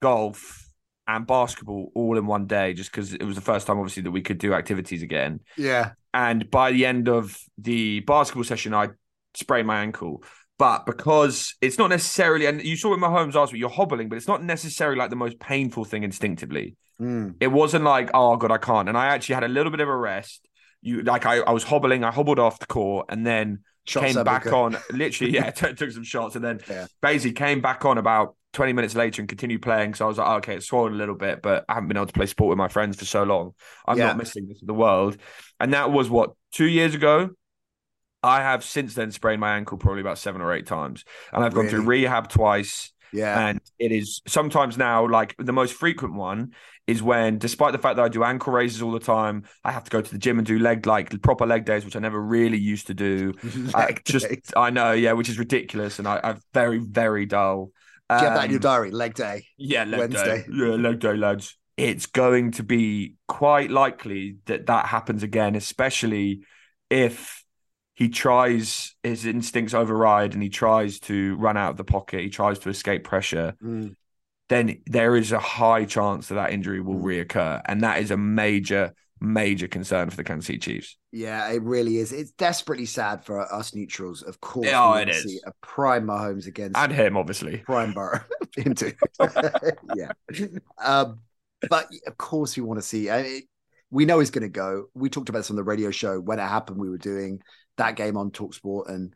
golf and basketball all in one day just because it was the first time obviously that we could do activities again. Yeah. And by the end of the basketball session i sprained my ankle. But because it's not necessarily and you saw with Mahomes last week you're hobbling but it's not necessarily like the most painful thing instinctively. Mm. it wasn't like oh god i can't. And i actually had a little bit of a rest. You like i, I was hobbling i hobbled off the court and then Shots came back on literally yeah t- took some shots and then yeah. basically came back on about 20 minutes later and continued playing. So I was like, oh, okay, it's swallowed a little bit, but I haven't been able to play sport with my friends for so long. I'm yeah. not missing this in the world. And that was what, two years ago? I have since then sprained my ankle probably about seven or eight times. And I've really? gone through rehab twice. Yeah. And it is sometimes now like the most frequent one is when, despite the fact that I do ankle raises all the time, I have to go to the gym and do leg like proper leg days, which I never really used to do. I just days. I know, yeah, which is ridiculous. And I, I'm very, very dull. Do you have that in your um, diary? Leg day. Yeah, leg Wednesday. day. Yeah, leg day, lads. It's going to be quite likely that that happens again, especially if he tries his instincts override and he tries to run out of the pocket. He tries to escape pressure. Mm. Then there is a high chance that that injury will Mm. reoccur, and that is a major, major concern for the Kansas City Chiefs. Yeah, it really is. It's desperately sad for us neutrals. Of course, we it is. a prime Mahomes against And him, obviously. prime Burrow. Him too. yeah. Um, but of course, we want to see. I mean, we know he's going to go. We talked about this on the radio show when it happened. We were doing that game on Talksport, and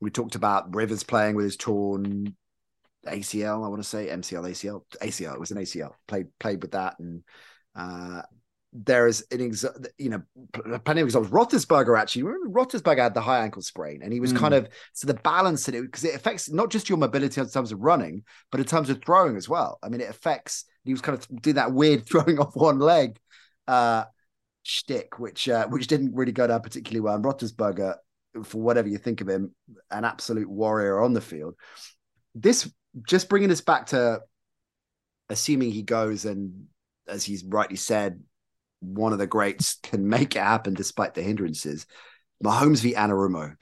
we talked about Rivers playing with his torn ACL. I want to say MCL, ACL, ACL. It was an ACL. Played played with that, and uh, there is an exa- you know pl- plenty of examples. Roethlisberger actually, remember Roethlisberger had the high ankle sprain, and he was Mm. kind of so the balance in it because it affects not just your mobility in terms of running, but in terms of throwing as well. I mean, it affects. He was kind of doing that weird throwing off one leg uh shtick, which uh, which didn't really go down particularly well. And Roethlisberger, for whatever you think of him, an absolute warrior on the field. This just bringing us back to assuming he goes and as he's rightly said, one of the greats can make it happen despite the hindrances. Mahomes v Anarumo.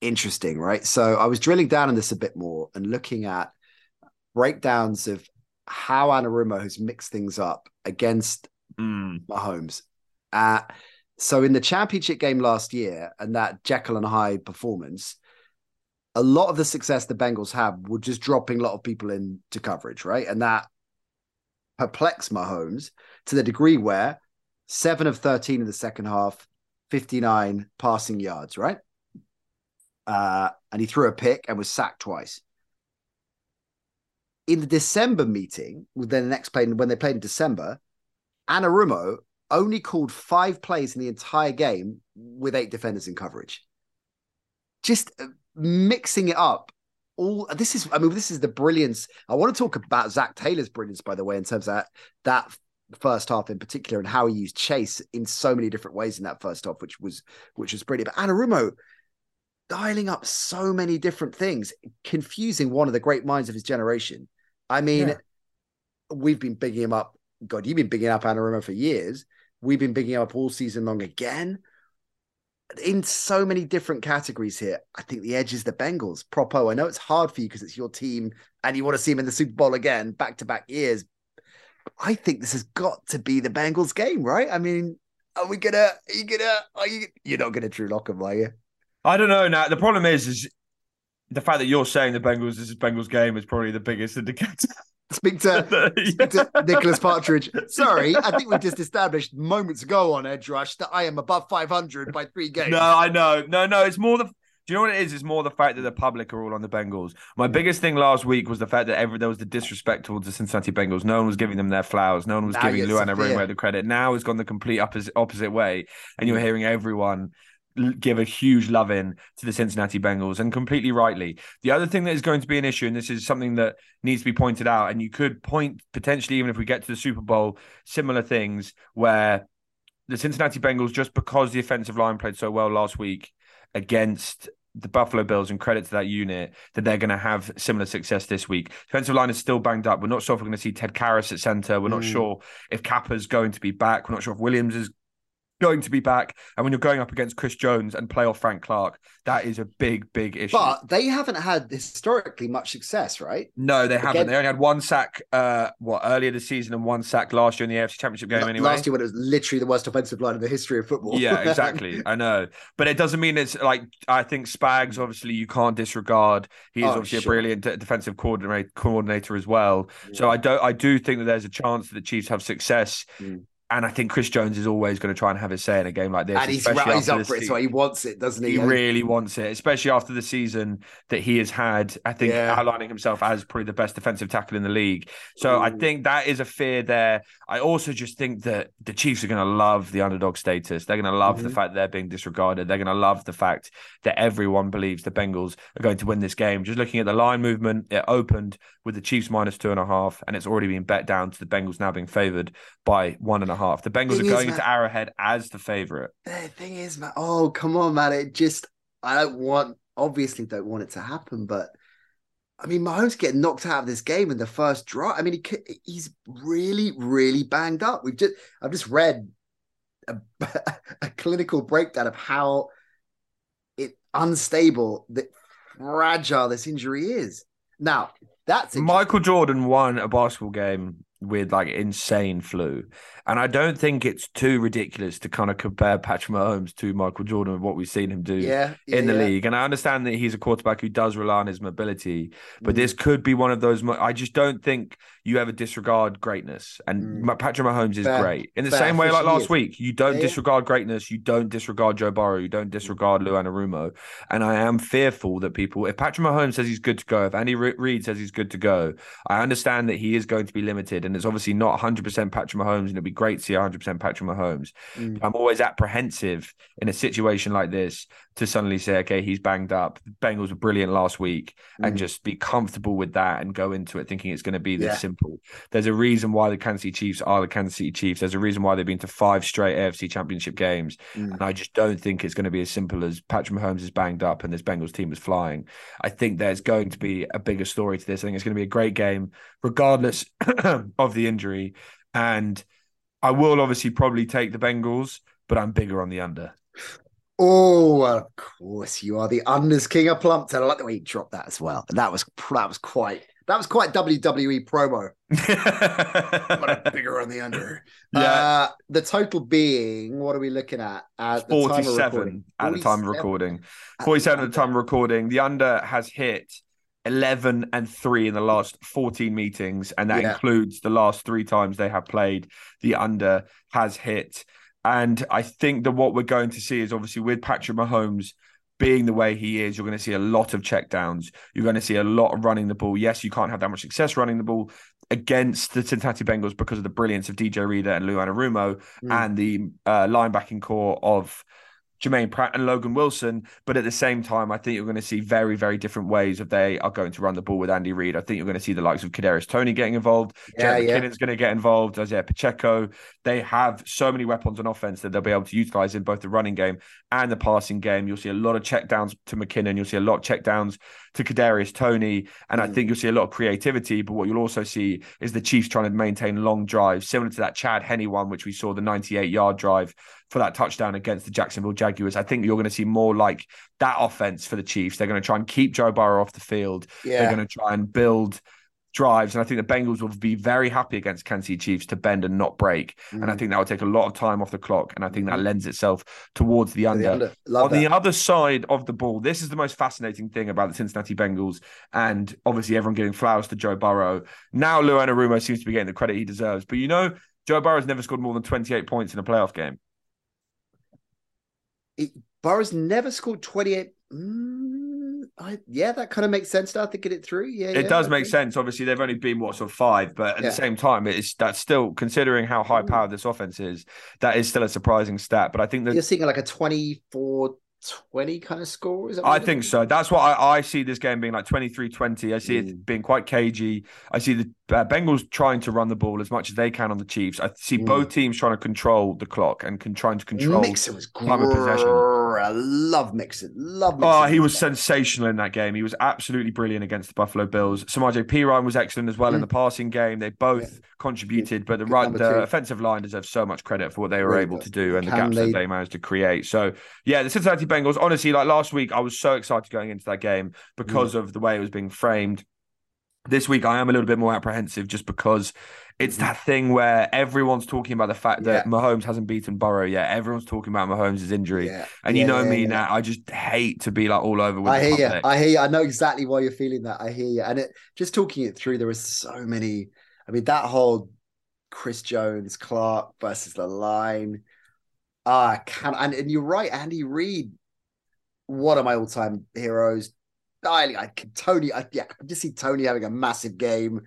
Interesting, right? So I was drilling down on this a bit more and looking at breakdowns of how Anarumo has mixed things up against Mm. Mahomes. Uh, so in the championship game last year and that Jekyll and Hyde performance, a lot of the success the Bengals have were just dropping a lot of people into coverage, right? And that perplexed Mahomes to the degree where seven of 13 in the second half, 59 passing yards, right? Uh, and he threw a pick and was sacked twice. In the December meeting, with their next play, when they played in December, Anarumo only called five plays in the entire game with eight defenders in coverage. Just uh, mixing it up. All this is, I mean, this is the brilliance. I want to talk about Zac Taylor's brilliance, by the way, in terms of that, that first half in particular and how he used Chase in so many different ways in that first half, which was which was brilliant. But Anarumo dialing up so many different things, confusing one of the great minds of his generation. I mean, Yeah. we've been bigging him up. God, you've been bigging up Anarumo for years. We've been bigging up all season long again. In so many different categories here, I think the edge is the Bengals. Propo, I know it's hard for you because it's your team and you want to see them in the Super Bowl again, back to back years. I think this has got to be the Bengals game, right? I mean, are we gonna? Are you gonna? Are you? You're not gonna Drew Lock 'em, are you? I don't know. Now the problem is, is the fact that you're saying the Bengals this is Bengals game is probably the biggest indicator. Speak to Speak to Nicholas Partridge. Sorry, I think we just established moments ago on Edge Rush that I am above 500 by three games. No, I know. No, no. It's more the. Do you know what it is? It's more the fact that the public are all on the Bengals. My hmm. biggest thing last week was the fact that every there was the disrespect towards the Cincinnati Bengals. No one was giving them their flowers. No one was Now giving Luana. Ringway the credit. Now it's gone the complete opposite opposite way, and you're hmm. hearing everyone give a huge love in to the Cincinnati Bengals, and completely rightly. The other thing that is going to be an issue, and this is something that needs to be pointed out, and you could point potentially even if we get to the Super Bowl, similar things where the Cincinnati Bengals, just because the offensive line played so well last week against the Buffalo Bills, and credit to that unit, that they're going to have similar success this week. Defensive line is still banged up. We're not sure if we're going to see Ted Karras at center. We're not Mm. sure if Cappa's going to be back. We're not sure if Williams is going to be back. And when you're going up against Chris Jones and playoff Frank Clark, that is a big, big issue. But they haven't had historically much success, right? no, they haven't. Again- They only had one sack, uh, what earlier this season, and one sack last year in the AFC Championship game. Anyway, Last year when it was literally the worst offensive line in the history of football. yeah, exactly. I know, but it doesn't mean it's like I think Spags. Obviously, you can't disregard. He is Oh, obviously sure. a brilliant de- defensive coordinator, coordinator as well. So I don't. I do think that there's a chance that the Chiefs have success. Mm. And I think Chris Jones is always going to try and have his say in a game like this. and he's, especially he's up for it. So he wants it, doesn't he? he really wants it, especially after the season that he has had. I think Yeah. outlining himself as probably the best defensive tackle in the league. So I think that is a fear there. I also just think that the Chiefs are going to love the underdog status. They're going to love the Mhm. fact that they're being disregarded. They're going to love the fact that everyone believes the Bengals are going to win this game. Just looking at the line movement, it opened with the Chiefs minus two and a half, and it's already been bet down to the Bengals now being favored by one and a half. The Bengals Thing are is, going man- into Arrowhead as the favorite. The thing is, man. Oh, come on, man. It just, I don't want, obviously, don't want it to happen, but I mean, Mahomes getting knocked out of this game in the first drive. I mean, he, he's really, really banged up. We've just, I've just read a, a clinical breakdown of how it unstable, that fragile this injury is. Now, that's Michael Jordan won a basketball game with like insane flu. And I don't think it's too ridiculous to kind of compare Patrick Mahomes to Michael Jordan and what we've seen him do yeah, yeah, in the yeah. league. And I understand that he's a quarterback who does rely on his mobility, but Mm. this could be one of those. Mo- I just don't think you ever disregard greatness. And Mm. Patrick Mahomes is Fair. great. In the Fair. same way, like last week, you don't disregard greatness. You don't disregard Joe Burrow. You don't disregard Lou Anarumo. And I am fearful that people, if Patrick Mahomes says he's good to go, if Andy Re- Reid says he's good to go, I understand that he is going to be limited. And it's obviously not 100% Patrick Mahomes. And it'd be great to see 100% Patrick Mahomes. Mm. I'm always apprehensive in a situation like this to suddenly say, okay, he's banged up. The Bengals were brilliant last week, and Mm. just be comfortable with that and go into it thinking it's going to be this Yeah. simple. There's a reason why the Kansas City Chiefs are the Kansas City Chiefs. There's a reason why they've been to five straight AFC Championship games, Mm. and I just don't think it's going to be as simple as Patrick Mahomes is banged up and this Bengals team is flying. I think there's going to be a bigger story to this. I think it's going to be a great game, regardless of the injury, and I will obviously probably take the Bengals, but I'm bigger on the under. Oh, of course you are the unders king of Plumpton. I like the way you dropped that as well. That was that was quite that was quite WWE promo. But I'm bigger on the under. Yeah. Uh, the total being, what are we looking at? At the time of 47 recording? at the time of 47 recording. at 47 at the time of recording. The under has hit 11 and 3 in the last 14 meetings, and that Yeah. includes the last three times they have played. The under has hit. And I think that what we're going to see is obviously with Patrick Mahomes being the way he is, you're going to see a lot of checkdowns. You're going to see a lot of running the ball. Yes, you can't have that much success running the ball against the Cincinnati Bengals because of the brilliance of DJ Reader and Lou Anarumo Mm. and the uh, linebacking core of Germaine Pratt and Logan Wilson. But at the same time, I think you're going to see very, very different ways of they are going to run the ball with Andy Reid. I think you're going to see the likes of Kadarius Toney getting involved. Yeah, Jerick yeah. McKinnon's going to get involved. Isaiah Pacheco. They have so many weapons on offense that they'll be able to utilize in both the running game and the passing game. You'll see a lot of checkdowns to McKinnon. You'll see a lot of checkdowns to Kadarius Toney. And I Mm. think you'll see a lot of creativity. But what you'll also see is the Chiefs trying to maintain long drives, similar to that Chad Henne one, which we saw the 98 yard drive for that touchdown against the Jacksonville Jaguars. I think you're going to see more like that offense for the Chiefs. They're going to try and keep Joe Burrow off the field. They're going to try and build drives. And I think the Bengals will be very happy against Kansas City Chiefs to bend and not break. And I Mm. think that will take a lot of time off the clock. And I think that Mhm. lends itself towards the under. the under. On the other side of the ball, this is the most fascinating thing about the Cincinnati Bengals, and obviously everyone giving flowers to Joe Burrow. Now, Lou Anarumo seems to be getting the credit he deserves, but you know, Joe Burrow's never scored more than 28 points in a playoff game. Burrow's never scored 28. Mm, I, yeah, that kind of makes sense now thinking it through. Yeah, It yeah, does okay. make sense. Obviously, they've only been what sort of five, but at Yeah. the same time, it's that's still considering how high powered this offense is. That is still a surprising stat. But I think that You're seeing like a 24 20 kind of score? Is I think so. That's what I, I see this game being like 23 20. I see Mm. it being quite cagey. I see the uh, Bengals trying to run the ball as much as they can on the Chiefs. I see Mm. both teams trying to control the clock and can, trying to control. Mixon was great. time of possession. I love Mixon. Love Mixon. Oh, he was sensational in that game. He was absolutely brilliant against the Buffalo Bills. Samaje Perine was excellent as well in Mm. the passing game. They both Yeah. contributed, but the right, the offensive line deserves so much credit for what they were Really able does. to do and the gaps they- that they managed to create. So, yeah, the Cincinnati Bengals. Honestly, like last week, I was so excited going into that game because Mm. of the way it was being framed. This week, I am a little bit more apprehensive just because it's Mhm. that thing where everyone's talking about the fact that Yeah. Mahomes hasn't beaten Burrow yet. Everyone's talking about Mahomes' injury. Yeah. And Yeah, you know yeah, me now, I just hate to be like all over with I hear you. I hear you. I know exactly why you're feeling that. I hear you. And it just talking it through, there was so many. I mean, that whole Chris Jones, Clark versus the line. Ah, I can and, and you're right, Andy Reid, one of my all-time heroes. I, I could Toney, I, yeah, I just see Toney having a massive game.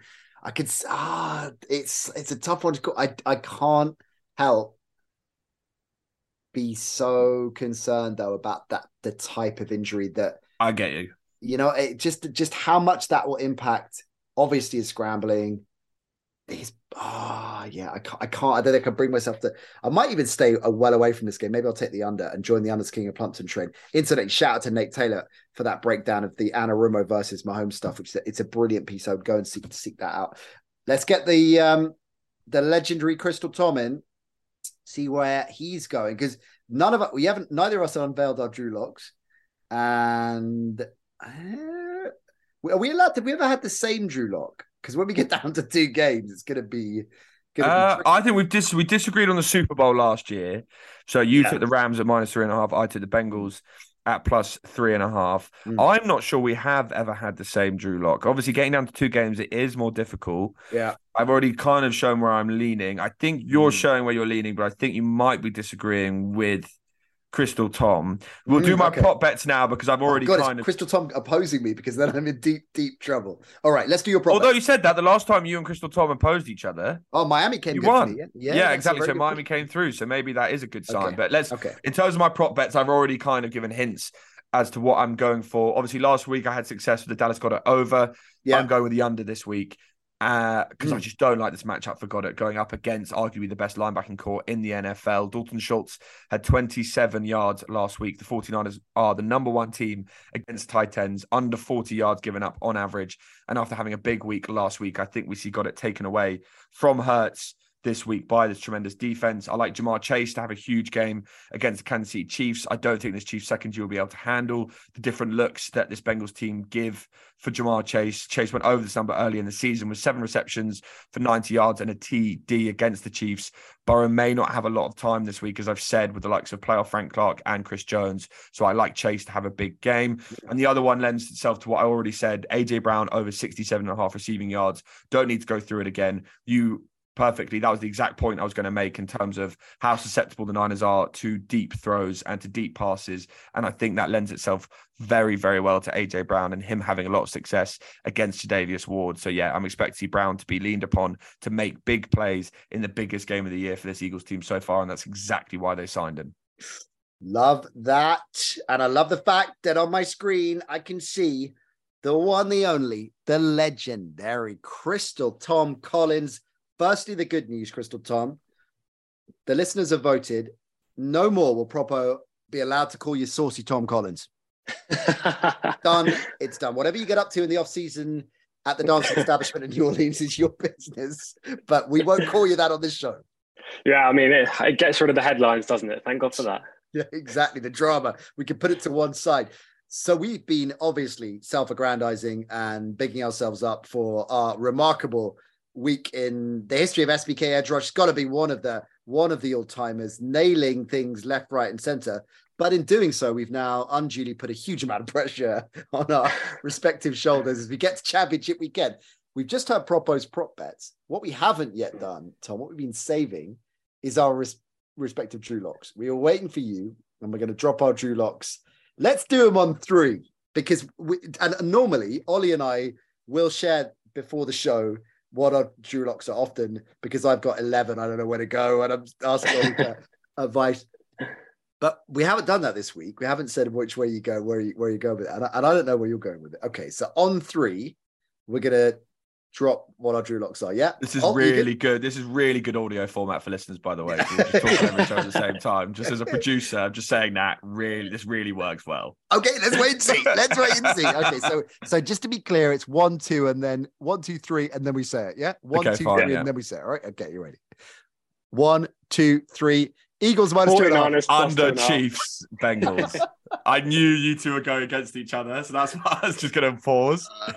I could ah, it's it's a tough one to call. I I can't help be so concerned though about that the type of injury that I get you. you know it just just how much that will impact obviously is scrambling his ah yeah I can't, I can't I don't think I can bring myself to I might even stay uh, well away from this game maybe I'll take the under and join the unders king of Plumpton train incident shout out to Nate Taylor for that breakdown of the Anarumo versus Mahomes stuff which is it's a brilliant piece I would go and seek seek that out let's get the um the legendary Crystal Tom in see where he's going because none of us we haven't neither of us have unveiled our Drew locks And uh, are we allowed to? Have we ever had the same Drew Lock? Because when we get down to two games, it's going to be. gonna Uh, tricky. I think we've dis- we disagreed on the Super Bowl last year. So you Yeah. took the Rams at minus three and a half. I took the Bengals at plus three and a half. Mm. I'm not sure we have ever had the same Drew Lock. Obviously, getting down to two games, it is more difficult. yeah. I've already kind of shown where I'm leaning. I think you're Mm. showing where you're leaning, but I think you might be disagreeing with Crystal Tom. We'll do Mm, my okay. prop bets now because I've already oh, God, kind of. Crystal Tom opposing me because then I'm in deep, deep trouble. All right, let's do your prop. Although you said that the last time you and Crystal Tom opposed each other, oh, Miami came you won. me. Yeah, yeah, that's exactly. So Miami point. came through, so maybe that is a good sign. Okay. But let's Okay. in terms of my prop bets, I've already kind of given hints as to what I'm going for. Obviously, last week I had success with the Dallas Goedert over. Yeah. I'm going with the under this week because I Mm. just don't like this matchup for Goedert going up against arguably the best linebacking core in the NFL. Dalton Schultz had 27 yards last week. The 49ers are the number one team against tight ends, under 40 yards given up on average. And after having a big week last week, I think we see Goedert taken away from Hurts this week by this tremendous defense. I like Ja'Marr Chase to have a huge game against the Kansas City Chiefs. I don't think this Chiefs secondary will be able to handle the different looks that this Bengals team give for Ja'Marr Chase. Chase went over this number early in the season with seven receptions for 90 yards and a TD against the Chiefs. Burrow may not have a lot of time this week, as I've said, with the likes of playoff Frank Clark and Chris Jones. So I like Chase to have a big game. And the other one lends itself to what I already said. AJ Brown over 67 and a half receiving yards. Don't need to go through it again. You perfectly. That was the exact point I was going to make in terms of how susceptible the Niners are to deep throws and to deep passes. And I think that lends itself very, very well to AJ Brown and him having a lot of success against Charvarius Ward. So yeah, I'm expecting Brown to be leaned upon to make big plays in the biggest game of the year for this Eagles team so far, and that's exactly why they signed him. Love that. And I love the fact that on my screen, I can see the one, the only, the legendary Crystal Tom Collins. Firstly, the good news, Crystal Tom. The listeners have voted. No more will Propo be allowed to call you Saucy Tom Collins. Done. It's done. Whatever you get up to in the off season at the dancing establishment in New Orleans is your business. But we won't call you that on this show. yeah, I mean, it, it gets rid of the headlines, doesn't it? Thank God for that. Yeah, exactly. The drama. We can put it to one side. So we've been obviously self-aggrandizing and bigging ourselves up for our remarkable week in the history of SBK Edge Rush. It's got to be one of the one of the old timers, nailing things left, right, and center. But in doing so, we've now unduly put a huge amount of pressure on our respective shoulders as we get to championship weekend. We've just had Propo's prop bets. What we haven't yet done, Tom, what we've been saving is our res- respective Drew locks. We are waiting for you, and we're going to drop our Drew locks. Let's do them on three because we, and normally Ollie and I will share before the show what are Drew locks are often because I've got 11. I don't know where to go, and I'm asking for advice. But we haven't done that this week. We haven't said which way you go, where you where you go with it, and I, and I don't know where you're going with it. Okay, so on three, we're gonna drop what our Drew locks are. Yeah, This is Ollie, you really good. This is really good audio format for listeners, by the way. So we're just talking over each other at the same time. Just as a producer, I'm just saying that really, this really works well. Okay, let's wait and see. Let's wait and see. Okay, so so just to be clear, it's one, two, and then one, two, three, and then we say it. Yeah, one, two, Okay, three, yeah. and then we say it. All right. Okay, you ready? One, two, three. Eagles minus two and a half. 49ers plus two Under and a. Chiefs, Bengals. I knew you two were going against each other, so that's why I was just going to pause. Uh,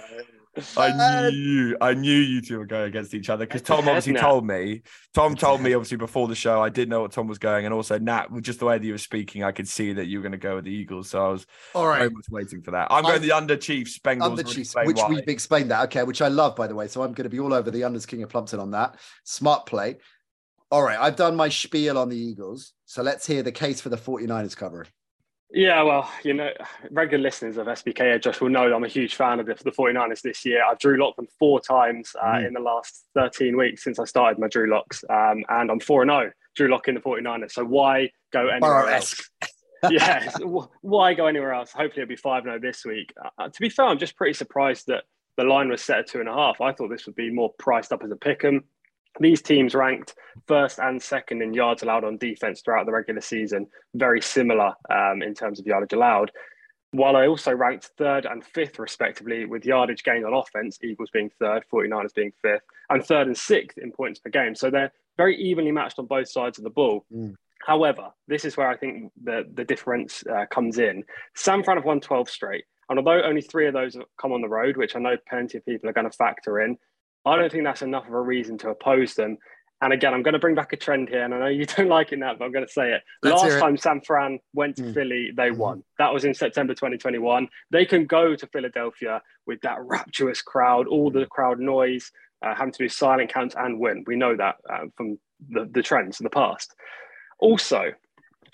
I Uh, knew, I knew you two were going against each other because Tom obviously now. told me. Tom told me obviously before the show. I did know what Tom was going, and also Nat, with just the way that you were speaking, I could see that you were going to go with the Eagles. So I was all right, very much waiting for that. I'm going I've- the under Chiefs, Bengals. Under Chiefs, which why. we've explained that. Okay, which I love, by the way. So I'm going to be all over the unders King of Plumpton on that. Smart play. All right, I've done my spiel on the Eagles. So let's hear the case for the 49ers cover. Yeah, well, you know, regular listeners of SBK Josh will know I'm a huge fan of the, the 49ers this year. I've drew locked them four times uh, Mm. in the last 13 weeks since I started my drew locks. Um, and I'm 4 0 drew lock in the 49ers. So why go anywhere else? yeah, why go anywhere else? Hopefully it'll be 5 0 this week. Uh, to be fair, I'm just pretty surprised that the line was set at two and a half. I thought this would be more priced up as a pick 'em. These teams ranked first and second in yards allowed on defense throughout the regular season, very similar um, in terms of yardage allowed. While I also ranked third and fifth, respectively, with yardage gained on offense, Eagles being third, 49ers being fifth, and third and sixth in points per game. So they're very evenly matched on both sides of the ball. Mm. However, this is where I think the, the difference uh, comes in. San Fran have won 12 straight. And although only three of those have come on the road, which I know plenty of people are going to factor in, I don't think that's enough of a reason to oppose them. And again, I'm going to bring back a trend here, and I know you don't like it now, but I'm going to say it. Let's Last it. time San Fran went to Mm. Philly, they Mhm. won. That was in September 2021. They can go to Philadelphia with that rapturous crowd, all the crowd noise, uh, having to do silent counts and win. We know that uh, from the, the trends in the past. Also,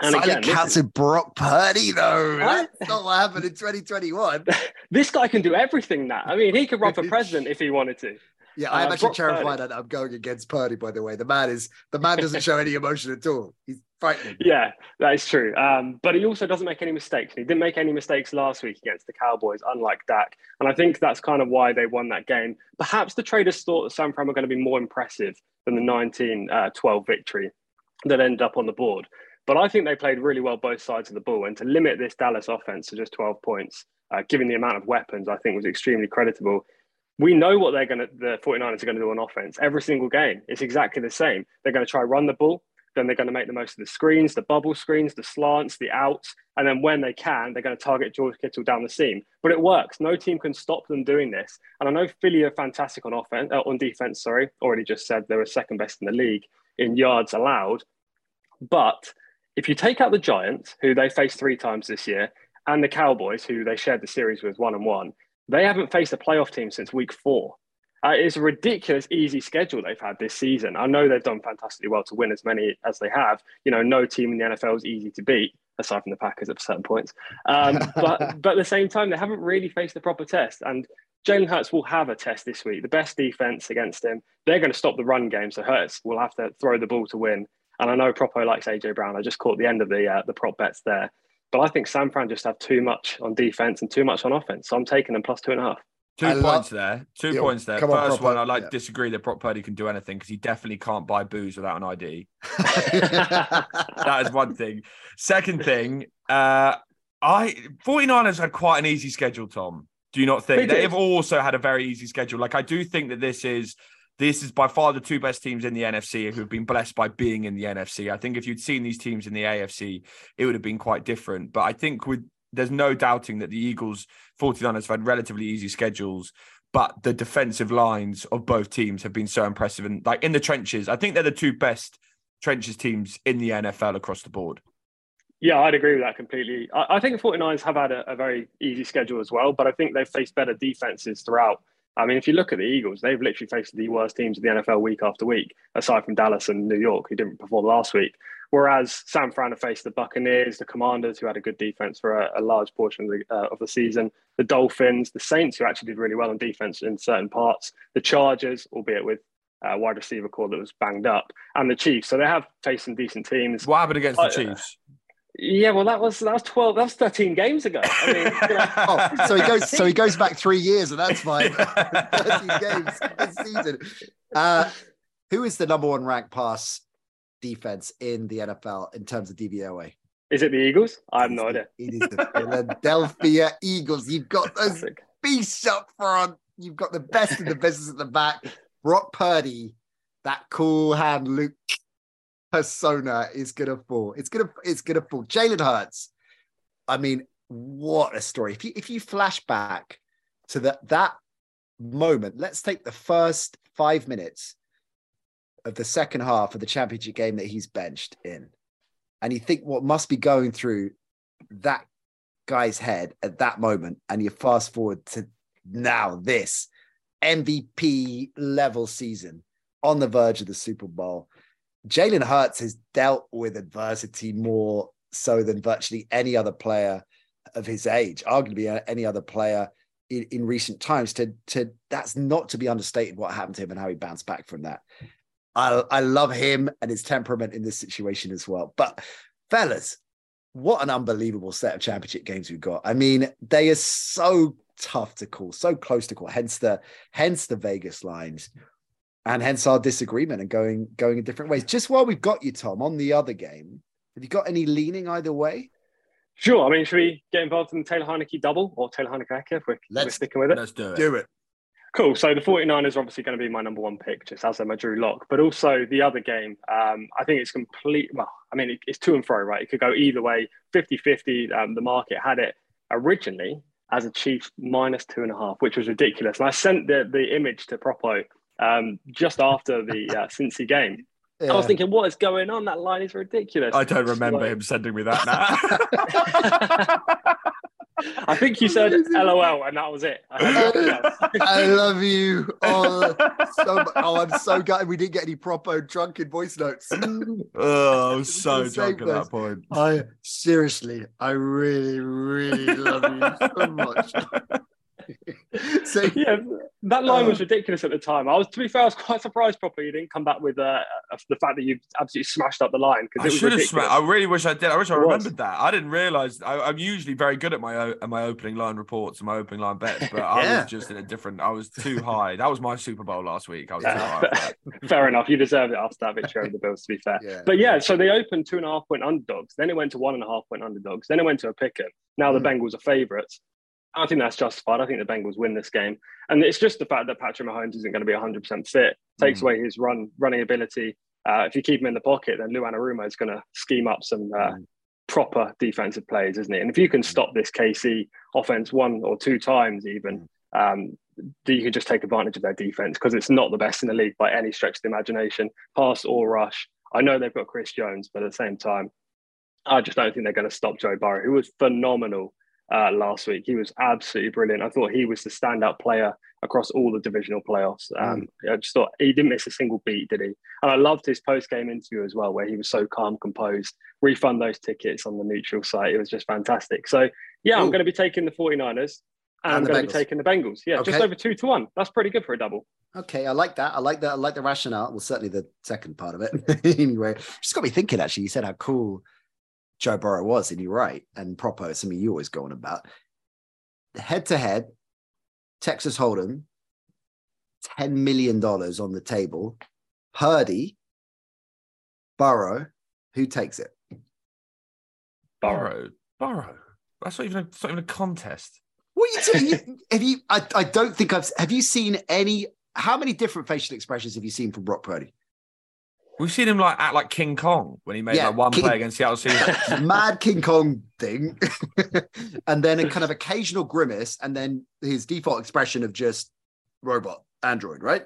and Silent again, counts is- Brock Purdy, though. What? That's not what happened in 2021. this guy can do everything now. I mean, he could run for president if he wanted to. Yeah, I'm actually terrified that I'm going against Purdy. By the way, the man is the man doesn't show any emotion at all. He's frightening. Yeah, that is true. Um, but he also doesn't make any mistakes. He didn't make any mistakes last week against the Cowboys, unlike Dak. And I think that's kind of why they won that game. Perhaps the traders thought that San Fran were going to be more impressive than the 19 uh, 12 victory that ended up on the board. But I think they played really well both sides of the ball. And to limit this Dallas offense to just 12 points, uh, given the amount of weapons, I think was extremely creditable. We know what they're going to, the 49ers are going to do on offense every single game. It's exactly the same. They're going to try run the ball. Then they're going to make the most of the screens, the bubble screens, the slants, the outs. And then when they can, they're going to target George Kittle down the seam. But it works. No team can stop them doing this. And I know Philly are fantastic on offense, uh, on defense, sorry. Already just said they were second best in the league in yards allowed. But if you take out the Giants, who they faced three times this year, and the Cowboys, who they shared the series with one and one, they haven't faced a playoff team since week four. Uh, it's a ridiculous, easy schedule they've had this season. I know they've done fantastically well to win as many as they have. You know, no team in the NFL is easy to beat, aside from the Packers at certain points. Um, but but at the same time, they haven't really faced the proper test. And Jalen Hurts will have a test this week. The best defense against him. They're going to stop the run game, so Hurts will have to throw the ball to win. And I know Propo likes AJ Brown. I just caught the end of the uh, the prop bets there. But I think San Fran just have too much on defense and too much on offense. So I'm taking them plus two and a half. Two I points love- there. Two Yeah, points there. come on, First one, I Purdy, like yeah. disagree that Brock Purdy can do anything because he definitely can't buy booze without an ID. that is one thing. Second thing, uh, I 49ers had quite an easy schedule, Tom. Do you not think they, they have also had a very easy schedule? Like I do think that this is this is by far the two best teams in the NFC who have been blessed by being in the NFC. I think if you'd seen these teams in the AFC, it would have been quite different. But I think with there's no doubting that the Eagles 49ers have had relatively easy schedules, but the defensive lines of both teams have been so impressive and like in the trenches. I think they're the two best trenches teams in the NFL across the board. Yeah, I'd agree with that completely. I, I think the 49ers have had a, a very easy schedule as well, but I think they've faced better defenses throughout. I mean, if you look at the Eagles, they've literally faced the worst teams in the NFL week after week, aside from Dallas and New York, who didn't perform last week. Whereas San Fran have faced the Buccaneers, the Commanders, who had a good defense for a, a large portion of the, uh, of the season, the Dolphins, the Saints, who actually did really well on defense in certain parts, the Chargers, albeit with a wide receiver core that was banged up, and the Chiefs. So they have faced some decent teams. What happened against the Uh, Chiefs? Yeah, well, that was that was twelve. That was thirteen games ago. I mean, you know, oh, so he goes. So he goes back three years, and that's fine. Thirteen games this season. Uh, who is the number one ranked pass defense in the NFL in terms of DVOA? is it the Eagles? I have no It is idea. the- It is the Philadelphia Eagles. You've got those beasts up front. You've got the best in the business at the back. Brock Purdy, that cool hand Luke persona is gonna fall. It's gonna it's gonna fall. Jalen Hurts. I mean, what a story. If you if you flash back to that that moment, let's take the first five minutes of the second half of the championship game that he's benched in, and you think what must be going through that guy's head at that moment, and you fast forward to now this MVP level season on the verge of the Super Bowl. Jalen Hurts has dealt with adversity more so than virtually any other player of his age, arguably any other player in, in recent times. To, to that's not to be understated what happened to him and how he bounced back from that. I, I love him and his temperament in this situation as well. But fellas, what an unbelievable set of championship games we've got. I mean, they are so tough to call, so close to call. Hence the hence the Vegas lines, and hence our disagreement and going going in different ways. Just while we've got you, Tom, on the other game, have you got any leaning either way? Sure. I mean, should we get involved in the Taylor Heinicke double or Taylor Heinicke if we're, we're sticking with it? Let's do it. Do it. Cool. So the 49ers are obviously going to be my number one pick, just as I'm a Drew Lock. But also the other game, um, I think it's complete. Well, I mean, it, it's to and fro, right? It could go either way 50 50. Um, the market had it originally as a Chiefs minus two and a half, which was ridiculous. And I sent the, the image to Propo um, just after the uh, Cincy game. Yeah. I was thinking, what is going on? That line is ridiculous. I don't remember like... him sending me that now. I think you said LOL, and that was it. I, I love you. Oh, so oh, I'm so gutted we didn't get any proper drunken voice notes. oh, I was so drunk at that point. I seriously, I really, really love you so much. so yeah, that line uh, was ridiculous at the time. I was, to be fair, I was quite surprised. Properly, you didn't come back with uh, the fact that you absolutely smashed up the line because I should have. Smashed, I really wish I did. I wish I remembered that. I didn't realize. I, am usually very good at my at my opening line reports and my opening line bets, but I was just in a different. I was too high. That was my Super Bowl last week. I was yeah, too high. fair enough. You deserve it after that victory over the Bills. To be fair, yeah, but yeah, so they opened two and a half point underdogs. Then it went to one and a half point underdogs. Then it went to a pick 'em. Now the mm. Bengals are favourites. I think that's justified. I think the Bengals win this game, and it's just the fact that Patrick Mahomes isn't going to be 100 percent fit. Takes mm. away his run running ability. Uh, if you keep him in the pocket, then Lou Anarumo is going to scheme up some uh, mm. proper defensive plays, isn't it? And if you can mm. stop this KC offense one or two times, even, mm. um, you can just take advantage of their defense because it's not the best in the league by any stretch of the imagination, pass or rush. I know they've got Chris Jones, but at the same time, I just don't think they're going to stop Joe Burrow, who was phenomenal uh, last week. He was absolutely brilliant. I thought he was the standout player across all the divisional playoffs. Mm. Um, mm. I just thought he didn't miss a single beat, did he? And I loved his post game interview as well, where he was so calm, composed, refund those tickets on the neutral site. It was just fantastic. So, yeah, Ooh. I'm going to be taking the 49ers. And, and I'm going to be taking the Bengals. Yeah, okay. just over two to one. That's pretty good for a double. Okay, I like that. I like that. I like the rationale. Well, certainly the second part of it. anyway, just got me thinking. Actually, you said how cool Joe Burrow was, and you're right. And Propo, something you always go on about. Head to head, Texas Hold'em, $10 million on the table. Purdy, Burrow, who takes it? Burrow. Burrow. That's not even a, not even a contest. What are you doing? have you? I, I don't think I've. Have you seen any? How many different facial expressions have you seen from Brock Purdy? We've seen him like act like King Kong when he made yeah, like one King, play against Seattle Seahawks. Mad King Kong thing, and then a kind of occasional grimace, and then his default expression of just robot android, right?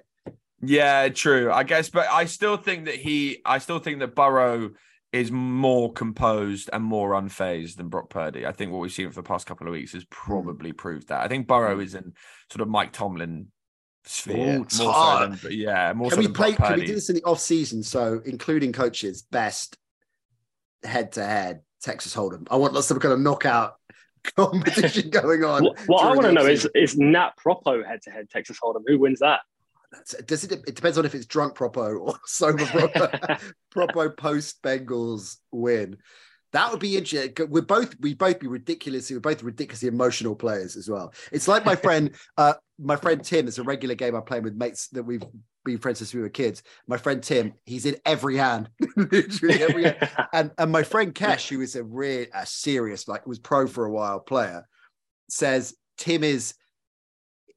Yeah, true. I guess, but I still think that he, I still think that Burrow is more composed and more unfazed than Brock Purdy. I think what we've seen for the past couple of weeks has hmm. probably proved that. I think Burrow is in sort of Mike Tomlin sphere. Ooh, more so than, yeah, more can so we play? Can we do this in the off season? So including coaches, best head to head Texas Hold'em. I want some kind of knockout competition going on. What, what I want to know is is Nat Propo head to head Texas Hold'em. Who wins that? Does it? It depends on if it's drunk Propo or sober Propo. Propo post Bengals win. That would be interesting. We're both we both be ridiculously we're both ridiculously emotional players as well. It's like my friend, uh, my friend Tim. It's a regular game I play with mates that we've been friends since we were kids. My friend Tim, he's in every hand, literally every hand. And and my friend Kesh, who is a real a serious like was pro for a while player, says Tim is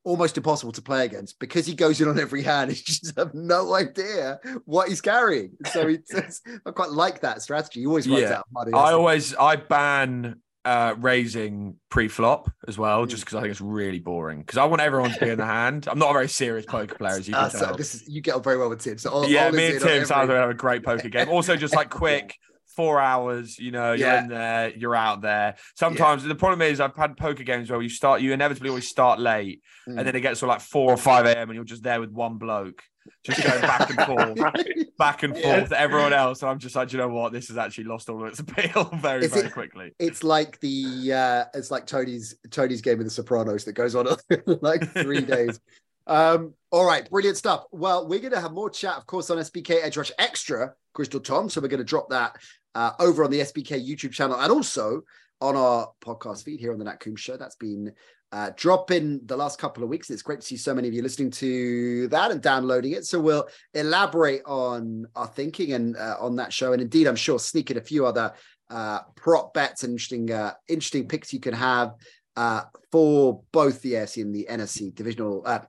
almost impossible to play against because he goes in on every hand. He just have no idea what he's carrying. So he says, I quite like that strategy. He always runs yeah. out of money. I always I ban uh, raising pre-flop as well, just because. I think it's really boring. Because I want everyone to be in the hand. I'm not a very serious poker player, as you can uh, tell. So this is you get on very well with Tim. So all, yeah, me and Tim sounds like have a great poker game. Also, just like quick four hours, you know, you're in there, you're out there. Sometimes yeah. the problem is I've had poker games where you start, you inevitably always start late, mm. and then it gets to like four or five a.m. and you're just there with one bloke, just going back and forth, back and forth to everyone else. And I'm just like, you know what, this has actually lost all of its appeal very, very it, quickly. It's like the uh it's like Tony's Tony's game of the Sopranos that goes on like three days. Um, all right, brilliant stuff. Well, we're going to have more chat, of course, on SBK Edge Rush Extra, Crystal Tom. So we're going to drop that uh, over on the SBK YouTube channel and also on our podcast feed here on the Nat Coombs Show. That's been uh, dropping the last couple of weeks. It's great to see so many of you listening to that and downloading it. So we'll elaborate on our thinking and uh, on that show, and indeed, I'm sure sneak in a few other uh, prop bets and interesting, uh, interesting picks you can have uh, for both the AFC and the NFC divisional uh,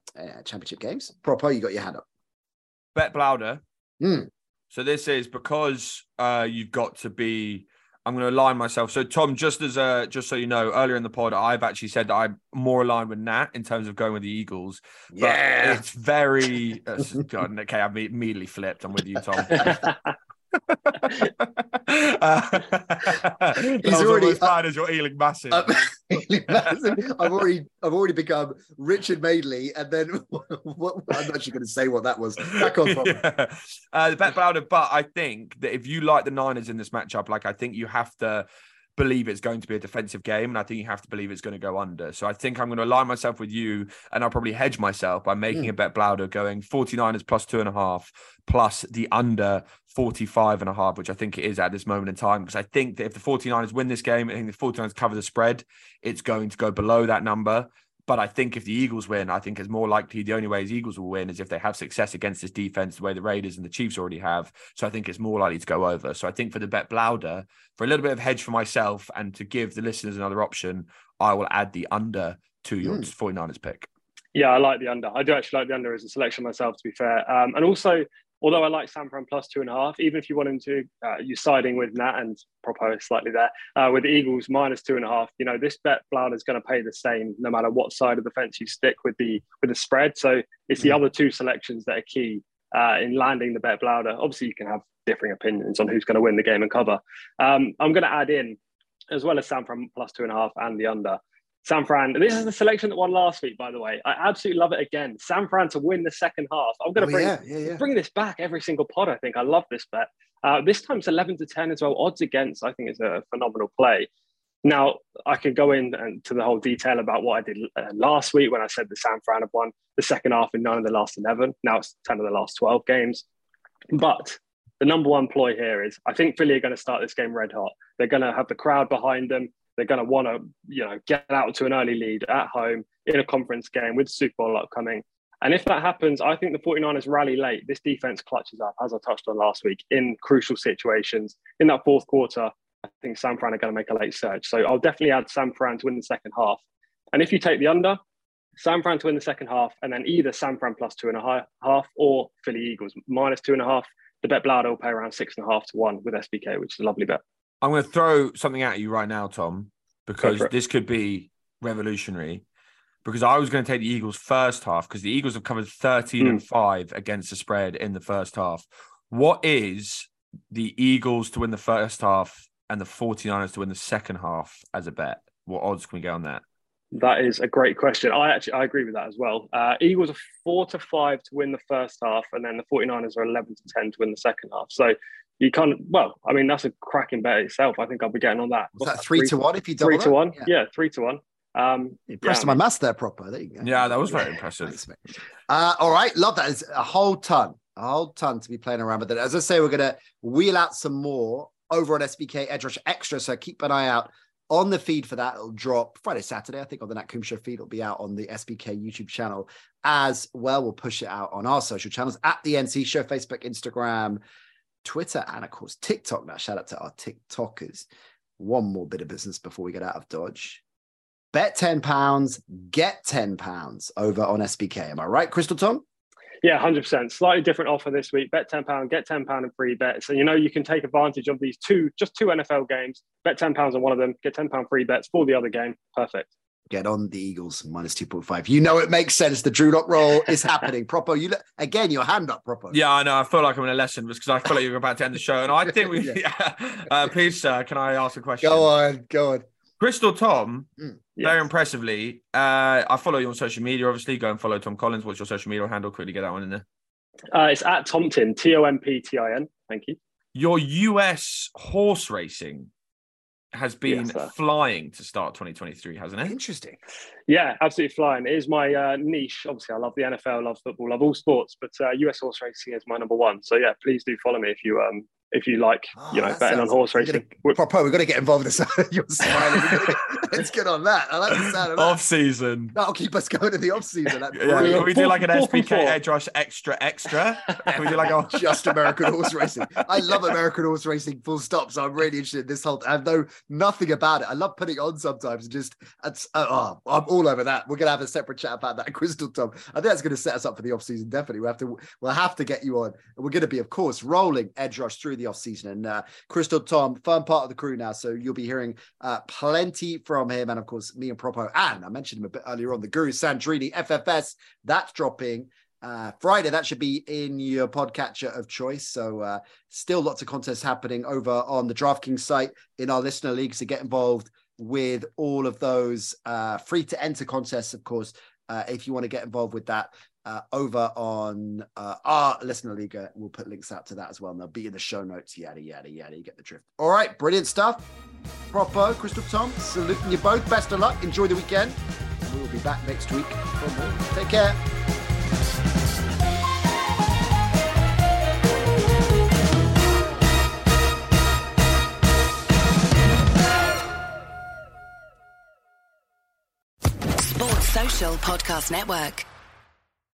championship games. Propo, you got your hand up. Bet Blauder. Mm. So this is because uh, you've got to be. I'm going to align myself. So Tom, just as a just so you know, earlier in the pod, I've actually said that I'm more aligned with Nat in terms of going with the Eagles. But Yeah. it's very. uh, God, okay, I've immediately flipped. I'm with you, Tom. uh, was already- as bad as your Ealing massive. Um, I've already, I've already become Richard Madeley, and then what, I'm actually going to say what that was. Back on. Yeah. uh, the bet but I think that if you like the Niners in this matchup, like I think you have to believe it's going to be a defensive game, and I think you have to believe it's going to go under. So I think I'm going to align myself with you, and I'll probably hedge myself by making Mm. a bet Blauder going 49ers plus two and a half, plus the under 45 and a half, which I think it is at this moment in time. Because I think that if the 49ers win this game, I think the 49ers cover the spread, it's going to go below that number. But I think if the Eagles win, I think it's more likely the only way the Eagles will win is if they have success against this defense, the way the Raiders and the Chiefs already have. So I think it's more likely to go over. So I think for the bet Blauder, for a little bit of hedge for myself and to give the listeners another option, I will add the under to your Mm. 49ers pick. Yeah, I like the under. I do actually like the under as a selection myself, to be fair. Um, and also, although I like San Fran plus two and a half, even if you want him to, uh, you're siding with Nat and propose slightly there uh, with the Eagles minus two and a half. You know, this bet Blauder is going to pay the same no matter what side of the fence you stick with the with the spread. So it's the Mm. other two selections that are key uh, in landing the bet Blauder. Obviously, you can have differing opinions on who's going to win the game and cover. Um, I'm going to add in as well as San Fran plus two and a half and the under. San Fran. This is the selection that won last week, by the way. I absolutely love it again. San Fran to win the second half. I'm going Oh, to bring yeah, yeah, yeah. bring this back every single pod. I think I love this bet. Uh, this time it's 11 to 10 as well. Odds against, I think, is a phenomenal play. Now I could go in and to the whole detail about what I did uh, last week when I said the San Fran have won the second half in nine of the last 11. Now it's 10 of the last 12 games. But the number one ploy here is I think Philly are going to start this game red hot. They're going to have the crowd behind them. They're going to want to, you know, get out to an early lead at home in a conference game with Super Bowl upcoming. And if that happens, I think the 49ers rally late. This defense clutches up, as I touched on last week, in crucial situations. In that fourth quarter, I think San Fran are going to make a late surge. So I'll definitely add San Fran to win the second half. And if you take the under, San Fran to win the second half, and then either San Fran plus two and a half or Philly Eagles minus two and a half, the bet Blaudo will pay around six and a half to one with SBK, which is a lovely bet. I'm going to throw something at you right now, Tom, because this could be revolutionary. Because I was going to take the Eagles first half because the Eagles have covered 13 and 5 against the spread in the first half. What is the Eagles to win the first half and the 49ers to win the second half as a bet? What odds can we get on that? That is a great question. I actually I agree with that as well. Uh, Eagles are four to five to win the first half, and then the 49ers are 11 to 10 to win the second half. So you can't, well, I mean, that's a cracking bet itself. I think I'll be getting on that. Was that three to one if you double Three to that? one. Yeah. Yeah. three to one. Um, Impressed Yeah, my maths there, Propo. There you go. Yeah, that was very impressive. Thanks. Uh, all right, love that. It's a whole ton, a whole ton to be playing around with. It. As I say, we're gonna wheel out some more over on SBK Edge Rush Extra. So keep an eye out on the feed for that. It'll drop Friday, Saturday. I think on the Nat Coombs Show feed. It'll be out on the SBK YouTube channel as well. We'll push it out on our social channels at the NC Show, Facebook, Instagram, Twitter, and of course TikTok. Now, shout out to our TikTokers. One more bit of business before we get out of Dodge. Bet ten pounds, get ten pounds over on SBK. Am I right, Crystal Tom? yeah, 100%. Slightly different offer this week. Bet £10, get £10 in free bets. And you know, you can take advantage of these two, just two NFL games. Bet £10 on one of them, get £10 free bets for the other game. Perfect. Get on the Eagles minus two point five. You know it makes sense. The Drew Lock roll is happening. Propo. You look again. Your hand up, Propo. Yeah, I know. I feel like I'm in a lesson because I feel like you're about to end the show. And I think we, yeah. uh, please, sir, can I ask a question? Go on. Go on. Crystal Tom, Mm. very Yes. impressively. Uh, I follow you on social media, obviously. Go and follow Tom Collins. What's your social media handle? Quickly get that one in there. Uh, it's at Tomptin, T O M P T I N. Thank you. Your US horse racing has been Yes, flying to start 2023, hasn't it? Interesting. Yeah, absolutely flying. It is my uh, niche. Obviously, I love the NFL, love football, love all sports, but uh, US horse racing is my number one. So yeah, please do follow me if you um if you like, you know, Oh, that betting on horse racing. Gonna, Propo, we're going to get involved in this. You're smiling. We're get- Let's get on that. I like the sound of that. Off season. That'll keep us going in the off season. Yeah, brilliant. can we do like an Four- four SBK edge rush extra extra? Can we do like a just American horse racing. I love American horse racing, full stop. So I'm really interested in this whole. I know nothing about it. I love putting it on sometimes. and Just it's, uh, oh, I'm all over that. We're gonna have a separate chat about that, Crystal Tom. I think that's gonna set us up for the off season. Definitely, we have to. We'll have to get you on. We're gonna be, of course, rolling Edge Rush through the off season. And uh, Crystal Tom, firm part of the crew now, so you'll be hearing uh, plenty from him, and of course me and Propo. And I mentioned him a bit earlier on. The Guru Sandrini FFS that's dropping uh, Friday. That should be in your podcatcher of choice. So, uh, still lots of contests happening over on the DraftKings site in our listener league. So, get involved with all of those uh, free to enter contests, of course, uh, if you want to get involved with that. Uh, over on uh, our listener league, we'll put links out to that as well. And they'll be in the show notes. Yada yada yada. You get the drift. All right, brilliant stuff. Propo, Crystal Tom, saluting you both. Best of luck. Enjoy the weekend. We will be back next week for more. Take care. Sports Social Podcast Network.